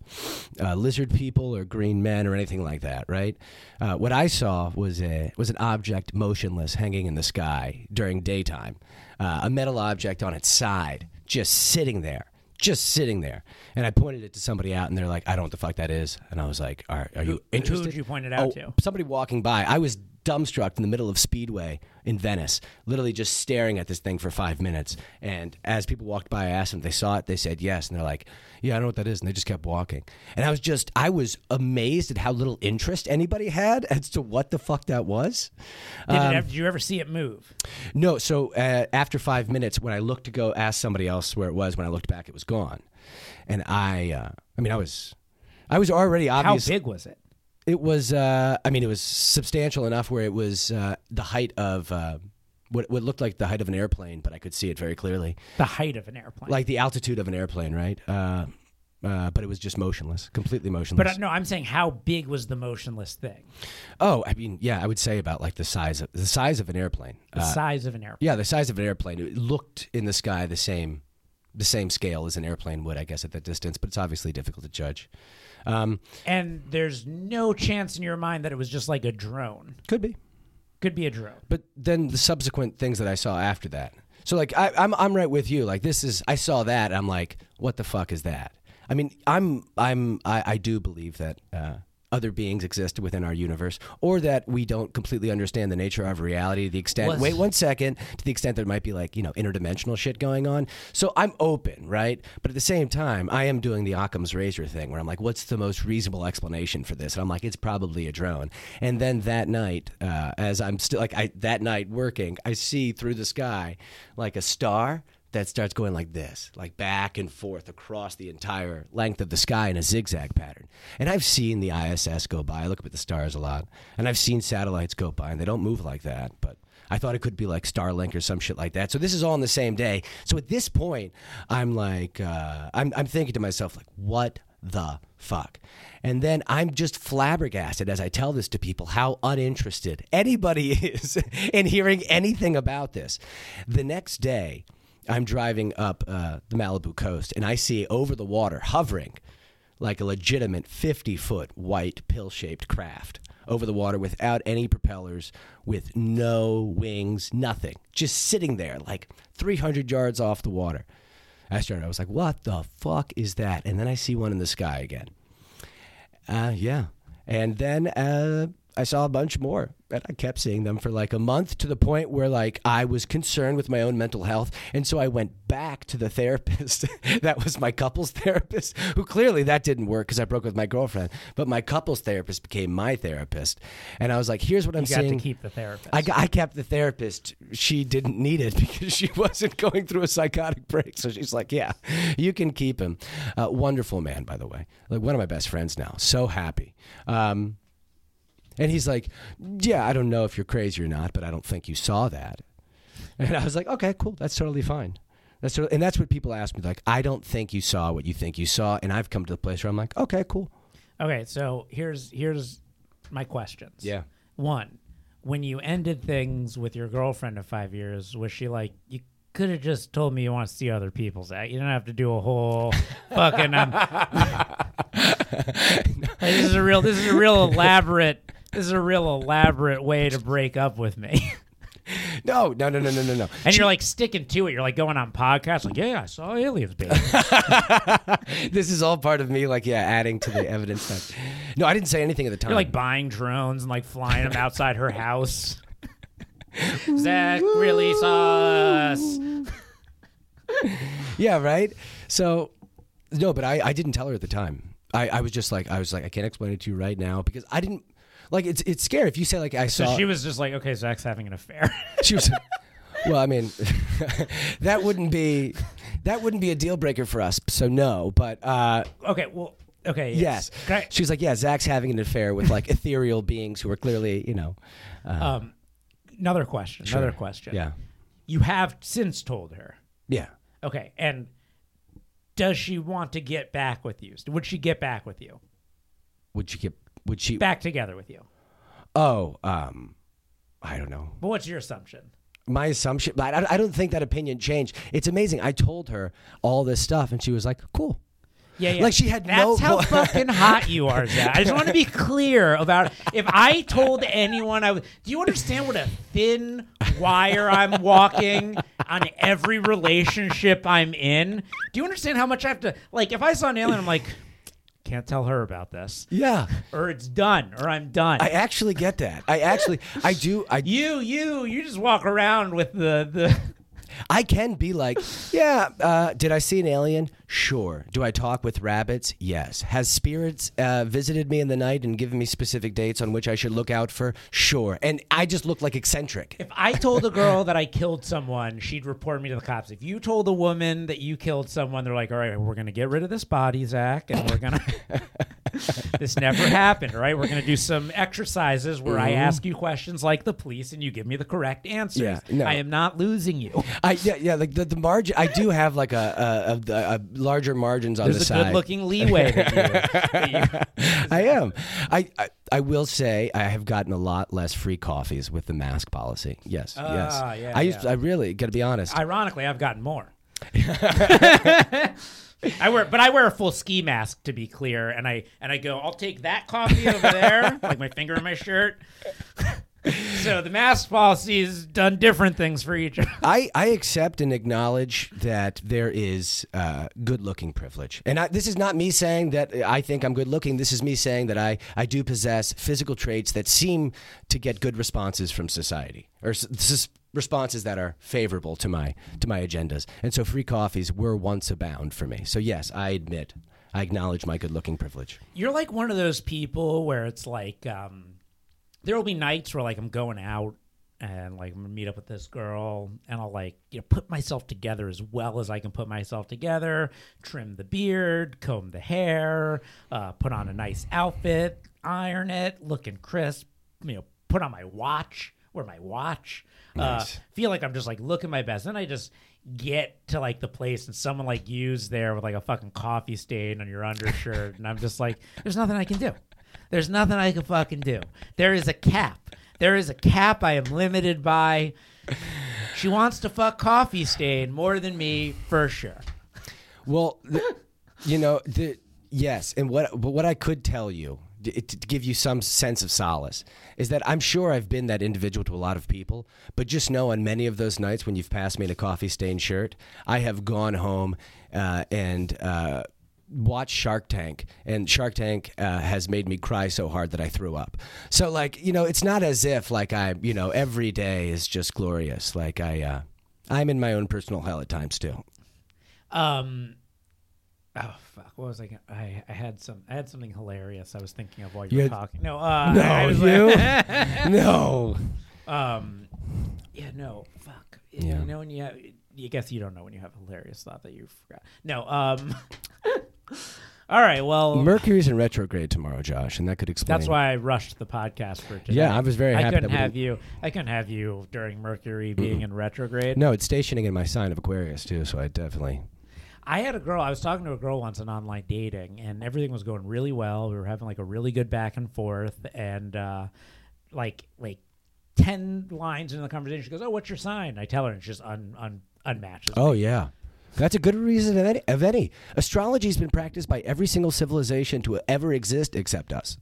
uh, lizard people or green men or anything like that. Right. Uh, what I saw was a was an object motionless hanging in the sky during daytime, uh, a metal object on its side, just sitting there just sitting there. And I pointed it to somebody out, and they're like, "I don't know what the fuck that is." And I was like, "Are, are you interested?" Who did you point it out oh, to? Somebody walking by. I was dumbstruck in the middle of Speedway in Venice, literally just staring at this thing for five minutes. And as people walked by, I asked them if they saw it. They said yes, and they're like, "Yeah, I know what that is," and they just kept walking. And I was just, I was amazed at how little interest anybody had as to what the fuck that was. Did, Um, ever, did you ever see it move? No, so uh, after five minutes, when I looked to go ask somebody else where it was, when I looked back, it was gone. And I, uh, I mean, I was, I was already obvious. How big was it? It was, uh, I mean, it was substantial enough where it was uh, the height of uh, what, what looked like the height of an airplane, but I could see it very clearly, The height of an airplane. like the altitude of an airplane, right? Uh, uh, but it was just motionless, completely motionless. but uh, no, I'm saying how big was the motionless thing? oh, I mean, yeah, I would say about like the size of the size of an airplane. The size of an airplane. Yeah, the size of an airplane. It looked in the sky the same, the same scale as an airplane would, I guess, at that distance. But it's obviously difficult to judge. Um, And there's no chance in your mind that it was just like a drone. could be, Could be a drone. but then the subsequent things that I saw after that. So like, I, I'm I'm right with you. Like this is, I saw that. And I'm like, what the fuck is that? I mean, I'm I'm I, I do believe that. Uh, other beings exist within our universe, or that we don't completely understand the nature of reality the extent. Was- wait one second, to the extent there might be like you know interdimensional shit going on. So I'm open, right? But at the same time, I am doing the Occam's razor thing, where I'm like, what's the most reasonable explanation for this? And I'm like, it's probably a drone. And then that night, uh, as I'm still like I that night working, I see through the sky like a star that starts going like this, like back and forth across the entire length of the sky in a zigzag pattern. And I've seen the ISS go by. I look up at the stars a lot, and I've seen satellites go by, and they don't move like that. But I thought it could be like Starlink or some shit like that. So this is all on the same day. So at this point, I'm like, uh, I'm, I'm thinking to myself, like, what the fuck? And then I'm just flabbergasted as I tell this to people how uninterested anybody [LAUGHS] is in hearing anything about this. The next day, I'm driving up uh, the Malibu coast and I see over the water hovering like a legitimate 50 foot white pill shaped craft over the water without any propellers, with no wings, nothing. Just sitting there like 300 yards off the water. I started, I was like, what the fuck is that? And then I see one in the sky again. Uh, yeah. And then uh, I saw a bunch more. And I kept seeing them for like a month to the point where like I was concerned with my own mental health. And so I went back to the therapist. [LAUGHS] that was my couples [LAUGHS] therapist, who clearly that didn't work because I broke with my girlfriend. But my couples therapist became my therapist. And I was like, here's what I'm You got seeing. to keep the therapist. I, got- I kept the therapist. She didn't need it [LAUGHS] because she wasn't going through a psychotic break. So she's like, "Yeah, you can keep him." Uh, wonderful man, by the way. Like one of my best friends now. So happy. Um, and he's like, "Yeah, I don't know if you're crazy or not, but I don't think you saw that." And I was like, "Okay, cool. That's totally fine." That's totally, and that's what people ask me. Like, I don't think you saw what you think you saw, and I've come to the place where I'm like, "Okay, cool." okay, so here's here's my questions. Yeah. One, when you ended things with your girlfriend of five years, was she like, you could have just told me you want to see other people's act. You don't have to do a whole [LAUGHS] fucking. Um, [LAUGHS] this is a real. This is a real [LAUGHS] elaborate. This is a real elaborate way to break up with me. [LAUGHS] No, no, no, no, no, no, no. [LAUGHS] And you're like sticking to it. You're like going on podcasts, like, yeah, I saw aliens, baby. [LAUGHS] this is all part of me, like, yeah, adding to the evidence. That, no, I didn't say anything at the time. You're like buying drones and like flying them outside her house. Zach really saw us. yeah, right. So, no, but I, I didn't tell her at the time. I, I was just like, I was like, I can't explain it to you right now because I didn't. Like, it's it's scary if you say like I So saw. she was just like, okay, Zach's having an affair. [LAUGHS] she was. [LAUGHS] Well, I mean, [LAUGHS] that wouldn't be that wouldn't be a deal breaker for us. So no, but uh, okay, well, okay, yes, yes. I- she was like, yeah, Zach's having an affair with like ethereal beings who are clearly, you know, um, another question. Sure. Another question. yeah, You have since told her. yeah. Okay, and does she want to get back with you? Would she get back with you? Would she get? Would she? Back together with you? Oh, um, I don't know. But what's your assumption? my assumption but I, I don't think that opinion changed it's amazing i told her all this stuff and she was like cool Yeah, yeah. Like she had That's no how vo- [LAUGHS] fucking hot you are, Zach. I just want to be clear about if I told anyone I was. Do you understand what a thin wire I'm walking on every relationship I'm in? Do you understand how much I have to like? If I saw an alien, I'm like, can't tell her about this, Yeah. [LAUGHS] or it's done, or I'm done. I actually get that. I actually, I [LAUGHS] do. I you, you, you just walk around with the the. I can be like, yeah. Uh, did I see an alien? Sure. Do I talk with rabbits? Yes. Has spirits uh, visited me in the night and given me specific dates on which I should look out for? Sure. And I just look like eccentric. If I told a girl that I killed someone, she'd report me to the cops. If you told a woman that you killed someone, they're like, "All right, we're gonna get rid of this body, Zach, and we're gonna." [LAUGHS] this never happened, right? We're gonna do some exercises where I ask you questions like the police, and you give me the correct answers. Yeah, no. I am not losing you. I yeah, yeah like the, the margin. I do have like a, a, a, a larger margins on There's the a side. good-looking leeway that you, that [LAUGHS] you I am. I, I I will say I have gotten a lot less free coffees with the mask policy. Yes, Ah, yes. yeah, I used. yeah. I really got to be honest. Ironically, I've gotten more. [LAUGHS] I wear, but I wear a full ski mask to be clear, and I and I go, I'll take that coffee over there, [LAUGHS] like my finger in my shirt. [LAUGHS] so the mask policy has done different things for each. I, I accept and acknowledge that there is uh, good looking privilege. And I, this is not me saying that I think I'm good looking. This is me saying that I, I do possess physical traits that seem to get good responses from society or s- s- responses that are favorable to my, to my agendas. And so free coffees were once abound for me. So, yes, I admit, I acknowledge my good looking privilege. You're like one of those people where it's like, um, there will be nights where like I'm going out and like I'm gonna meet up with this girl and I'll like you know put myself together as well as I can put myself together, trim the beard, comb the hair, uh, put on a nice outfit, iron it, looking crisp, you know, put on my watch, wear my watch, Nice. uh, feel like I'm just like looking my best. Then I just get to like the place and someone like you's there with like a fucking coffee stain on your undershirt and I'm just like, there's nothing I can do. There's nothing I can fucking do. There is a cap. There is a cap I am limited by. She wants to fuck coffee stain more than me for sure. Well, the, you know, the yes, and what but what I could tell you d- to give you some sense of solace is that I'm sure I've been that individual to a lot of people, but just know on many of those nights when you've passed me in a coffee stained shirt, I have gone home uh, and. Uh, watched Shark Tank, and Shark Tank uh, has made me cry so hard that I threw up. So, like, you know, it's not as if like I, you know, every day is just glorious. Like I, uh, I'm in my own personal hell at times too. Um Oh fuck! What was I? Gonna, I I had some. I had something hilarious. I was thinking of while you You were had- talking. No, uh, No, I was you? like- [LAUGHS] no. um, yeah, no, fuck. Yeah. You know when you have, you guess you don't know when you have a hilarious thought that you forgot. No, um. [LAUGHS] [LAUGHS] all right, well, Mercury's in retrograde tomorrow, Josh, and that could explain. That's why I rushed the podcast for today. Yeah, I was very I happy couldn't that have you. I couldn't have you during Mercury being in retrograde. No, it's stationing in my sign of Aquarius too, so I definitely. I had a girl. I was talking to a girl once on online dating, and everything was going really well. We were having like a really good back and forth, and uh, like like ten lines into the conversation, she goes, "Oh, what's your sign?" I tell her, and she just un, un unmatches. Oh yeah, that's a good reason of any. Of any. Astrology's been practiced by every single civilization to ever exist except us.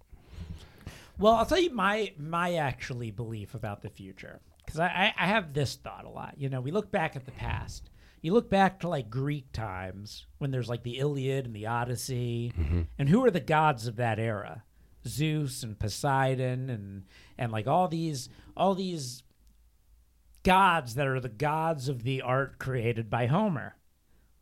Well, I'll tell you my my actually belief about the future because I, I I have this thought a lot. You know, we look back at the past. You look back to like Greek times when there's like the Iliad and the Odyssey, mm-hmm. and who are the gods of that era? Zeus and Poseidon and and like all these all these gods that are the gods of the art created by Homer.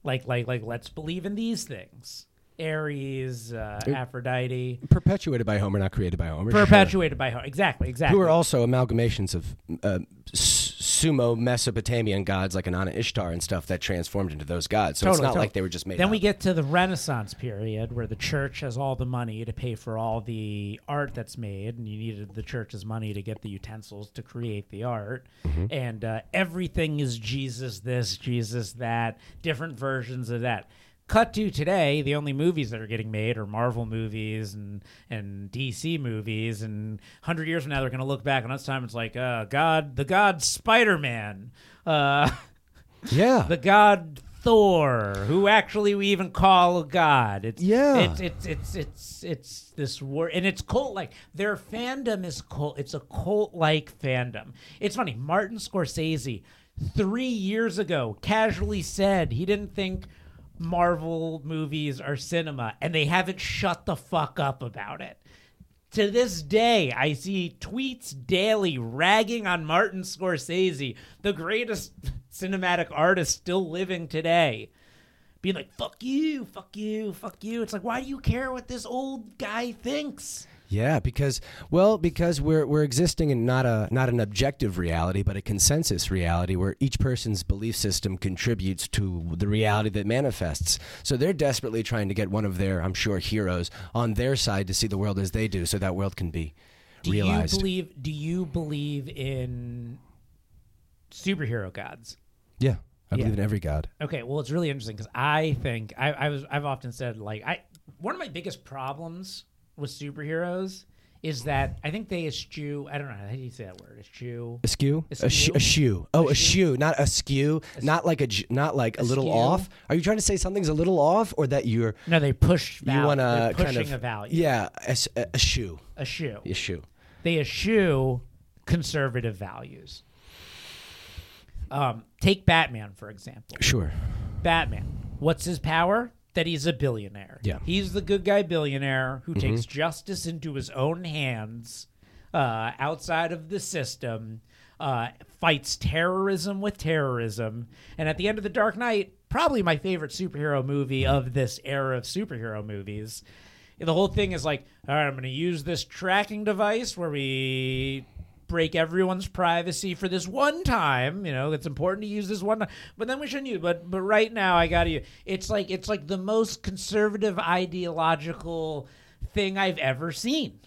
Like like like let's believe in these things. Ares, uh, Aphrodite, Perpetuated by Homer, not created by Homer. sure. [LAUGHS] perpetuated by Homer. Exactly, exactly. Who are also amalgamations of uh, s- sumo Mesopotamian gods like Inanna Ishtar and stuff that transformed into those gods. So it's not totally. like they were just made. Then up. we get to the Renaissance period where the church has all the money to pay for all the art that's made, and you needed the church's money to get the utensils to create the art. Mm-hmm. And uh, everything is Jesus this, Jesus that, different versions of that. Cut to today, the only movies that are getting made are Marvel movies and, and DC movies. And 100 years from now, they're going to look back on us time. It's like, uh, God, the God Spider Man. Uh, [LAUGHS] yeah. the god Thor, who actually we even call a god. It's Yeah. It's it's it's it's it's this word, and it's cult like. Their fandom is cult. It's a cult like fandom. It's funny. Martin Scorsese, three years ago, casually said he didn't think Marvel movies are cinema, and they haven't shut the fuck up about it. To this day, I see tweets daily ragging on Martin Scorsese, the greatest cinematic artist still living today. Being like, fuck you, fuck you, fuck you. It's like, why do you care what this old guy thinks? Yeah, because well, because we're we're existing in not a not an objective reality, but a consensus reality where each person's belief system contributes to the reality that manifests. So they're desperately trying to get one of their, I'm sure, heroes on their side to see the world as they do, so that world can be Do realized. you believe do you believe in superhero gods? yeah, I Yeah. believe in every god. Okay, well, it's really interesting because I think I, I was I've often said like I one of my biggest problems with superheroes is that I think they eschew. I don't know how do you say that word eschew. Askew? Askew? shoe. Oh, A a shoe? shoe, not askew, not like a not like a little off. Are you trying to say something's a little off, or that you're No, they push. Val- you want to kind of a value. Yeah, a, s- a- a shoe, a shoe. a shoe. They eschew conservative values. Um, take Batman for example. Sure. Batman. What's his power? That he's a billionaire. Yeah. Mm-hmm. He's the good guy billionaire who takes justice into his own hands uh, outside of the system, uh, fights terrorism with terrorism. And at the end of The Dark Knight, probably my favorite superhero movie of this era of superhero movies. The whole thing is like, all right, I'm going to use this tracking device where we break everyone's privacy for this one time. You know, it's important to use this one, time, but then we shouldn't use. But but right now, I got to. It's like it's like the most conservative ideological thing I've ever seen.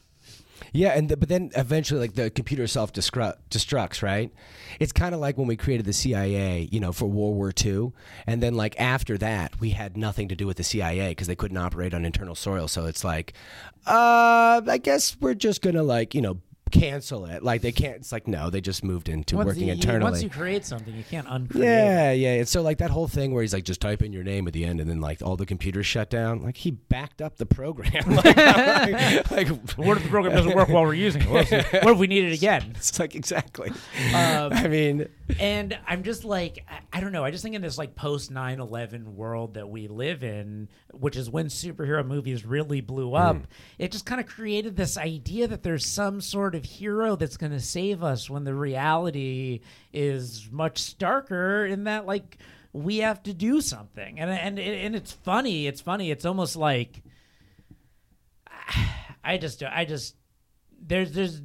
Yeah, and the, but then eventually, like the computer self destructs, right? It's kind of like when we created the CIA, you know, for World War II, and then like after that, we had nothing to do with the CIA because they couldn't operate on internal soil. So it's like, uh, I guess we're just gonna like, you know, cancel it. Like they can't. It's like no, they just moved into Once working you, internally. Once you create something, you can't uncreate. it. Yeah, yeah. And so like that whole thing where he's like, just type in your name at the end, and then like all the computers shut down. Like he backed up the program. [LAUGHS] like, [LAUGHS] like, like, What if the program doesn't work while we're using it? What if, what if we need it again? [LAUGHS] it's like exactly. Um, I mean, and I'm just like, I, I don't know. I just think in this like post 9 11 world that we live in, which is when superhero movies really blew up, mm. it just kind of created this idea that there's some sort of hero that's going to save us when the reality is much starker in that, like, we have to do something. And, and, and it's funny. It's funny. It's almost like, [SIGHS] I just, I just, there's, there's,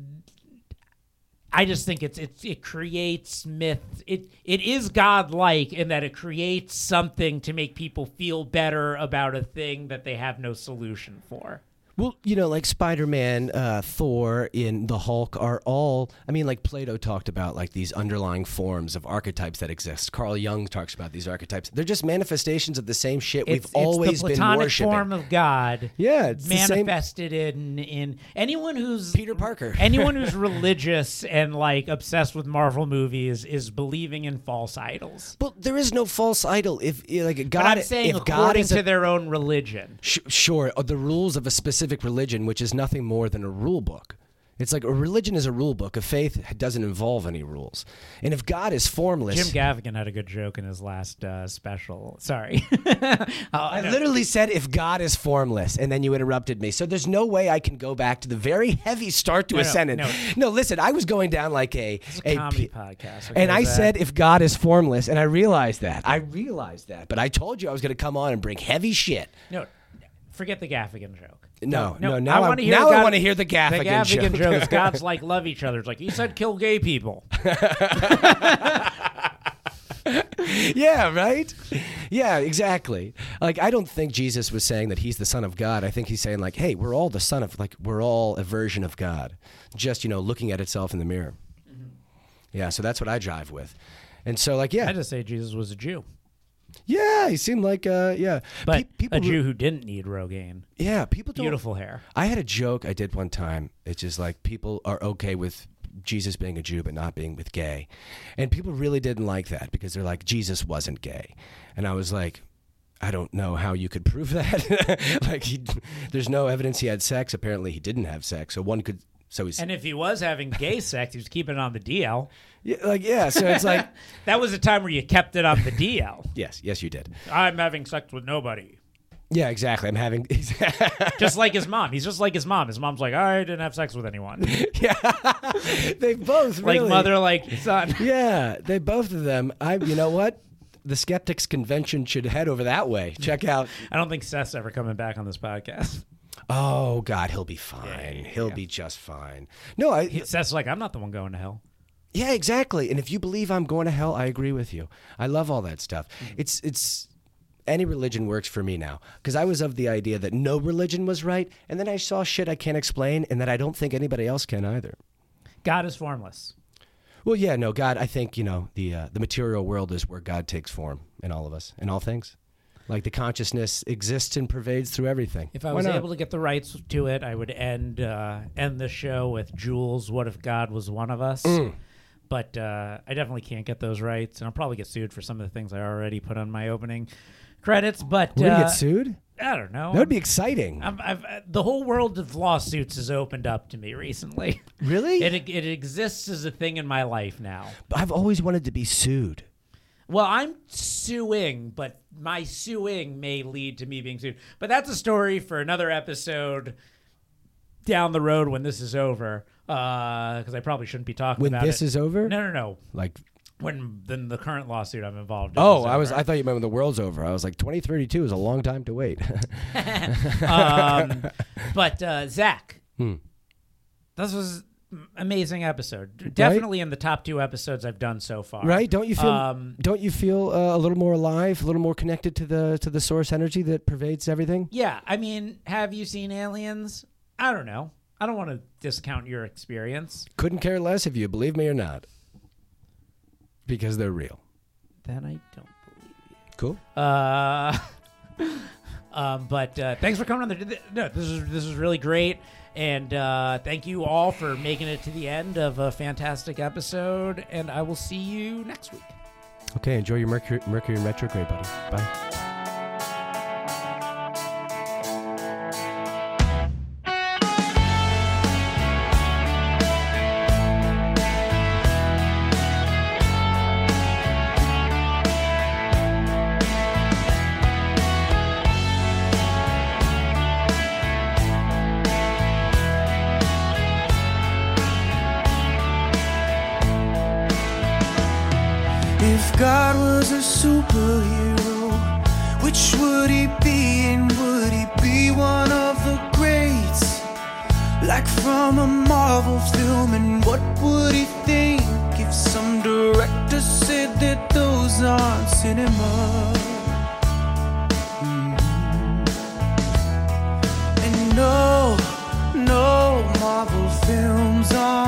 I just think it's it's it creates myth. It it is godlike in that it creates something to make people feel better about a thing that they have no solution for. Well, you know, like Spider Man, uh, Thor, in the Hulk are all. I mean, like Plato talked about like these underlying forms of archetypes that exist. Carl Jung talks about these archetypes. They're just manifestations of the same shit we've It's, always it's the been platonic worshiping. form of God yeah, it's manifested in in anyone who's Peter Parker. [LAUGHS] anyone who's [LAUGHS] religious and like obsessed with Marvel movies is believing in false idols. Well, there is no false idol. If like God, But I'm saying if God according is a to their own religion. Sh- sure, uh, the rules of a specific religion, which is nothing more than a rule book. It's like a religion is a rule book. A faith doesn't involve any rules. And if God is formless, Jim Gaffigan had a good joke in his last uh, special. Sorry. [LAUGHS] I literally said if God is formless, and then you interrupted me. So there's no way I can go back to the very heavy start to No, a no, sentence. no. No, listen, I was going down like a, It's a a comedy p- podcast. and I Zach? said if God is formless, and I realized that. I realized that, but I told you I was going to come on and bring heavy shit. no. Forget the Gaffigan joke. No, no, I now I'm- to hear. now I wanna hear the Gaffigan The Gaffigan joke. joke is God's [LAUGHS] like love each other. It's like he said, kill gay people. [LAUGHS] yeah, right? Yeah, exactly. Like I don't think Jesus was saying that he's the son of God. I think he's saying like, "Hey, we're all the son of like we're all a version of God." Just, you know, looking at itself in the mirror. Mm-hmm. Yeah, so that's what I drive with. And so like, yeah. I just say Jesus was a Jew, Yeah, he seemed like uh yeah. but Pe- people a who- Jew who didn't need Rogaine. Yeah, people don't Beautiful hair. I had a joke I did one time. It's just like people are okay with Jesus being a Jew but not being with gay. And people really didn't like that because they're like Jesus wasn't gay. And I was like I don't know how you could [LAUGHS] prove that. [LAUGHS] like he, there's no evidence he had sex. Apparently he didn't have sex. So one could So he's And if he was having gay [LAUGHS] sex, he was keeping it on the DL. yeah, like yeah. So it's like [LAUGHS] That was a time where you kept it on the DL. yes, yes, you did. I'm having sex with nobody. Yeah, exactly. I'm having [LAUGHS] Just like his mom. He's just like his mom. His mom's like, I didn't have sex with anyone. yeah. they both like really, mother, like son. Yeah, they both of them. I you know what? The skeptics convention should head over that way. Check out. I don't think Seth's ever coming back on this podcast. Oh God, he'll be fine. he'll be just fine. No, I Seth's like, I'm not the one going to hell. Yeah, exactly. And if you believe I'm going to hell, I agree with you. I love all that stuff. Mm-hmm. It's it's any religion works for me now because I was of the idea that no religion was right, and then I saw shit I can't explain, and that I don't think anybody else can either. God is formless. Well, yeah, no, God. I think you know the uh, the material world is where God takes form in all of us, in all things. Like the consciousness exists and pervades through everything. If I Why was not? able to get the rights to it, I would end uh, end the show with Jules. What if God was one of us? Mm. But uh, I definitely can't get those rights, and I'll probably get sued for some of the things I already put on my opening credits. But We're uh, get sued. I don't know. That would be exciting. I'm, I've, uh, the whole world of lawsuits has opened up to me recently. really? [LAUGHS] It it exists as a thing in my life now. I've always wanted to be sued. Well, I'm suing, but my suing may lead to me being sued. But that's a story for another episode down the road when this is over. Because I probably shouldn't be talking When about this it. is over, No, no, no. like When then the current lawsuit I'm involved in. Oh, I was. I thought you meant when the world's over. I was like, 2032 is a long time to wait. [LAUGHS] um, [LAUGHS] but uh, Zach, Hmm. this was amazing episode. Definitely in the top two episodes I've done so far. right? Don't you feel? Um, don't you feel uh, a little more alive, a little more connected to the to the source energy that pervades everything? Yeah, I mean, have you seen aliens? I don't know. I don't want to discount your experience. Couldn't care less if you believe me or not, because they're real. Then I don't believe you. Cool. Uh, [LAUGHS] um, but uh, thanks for coming on. The, no, this is this is really great, and uh, thank you all for making it to the end of a fantastic episode. And I will see you next week. Okay. Enjoy your Mercury Mercury retrograde, buddy. Bye. Superhero, which would he be? And would he be one of the greats? Like from a Marvel film, and what would he think if some director said that those aren't cinema? Mhm. And no, no, Marvel films aren't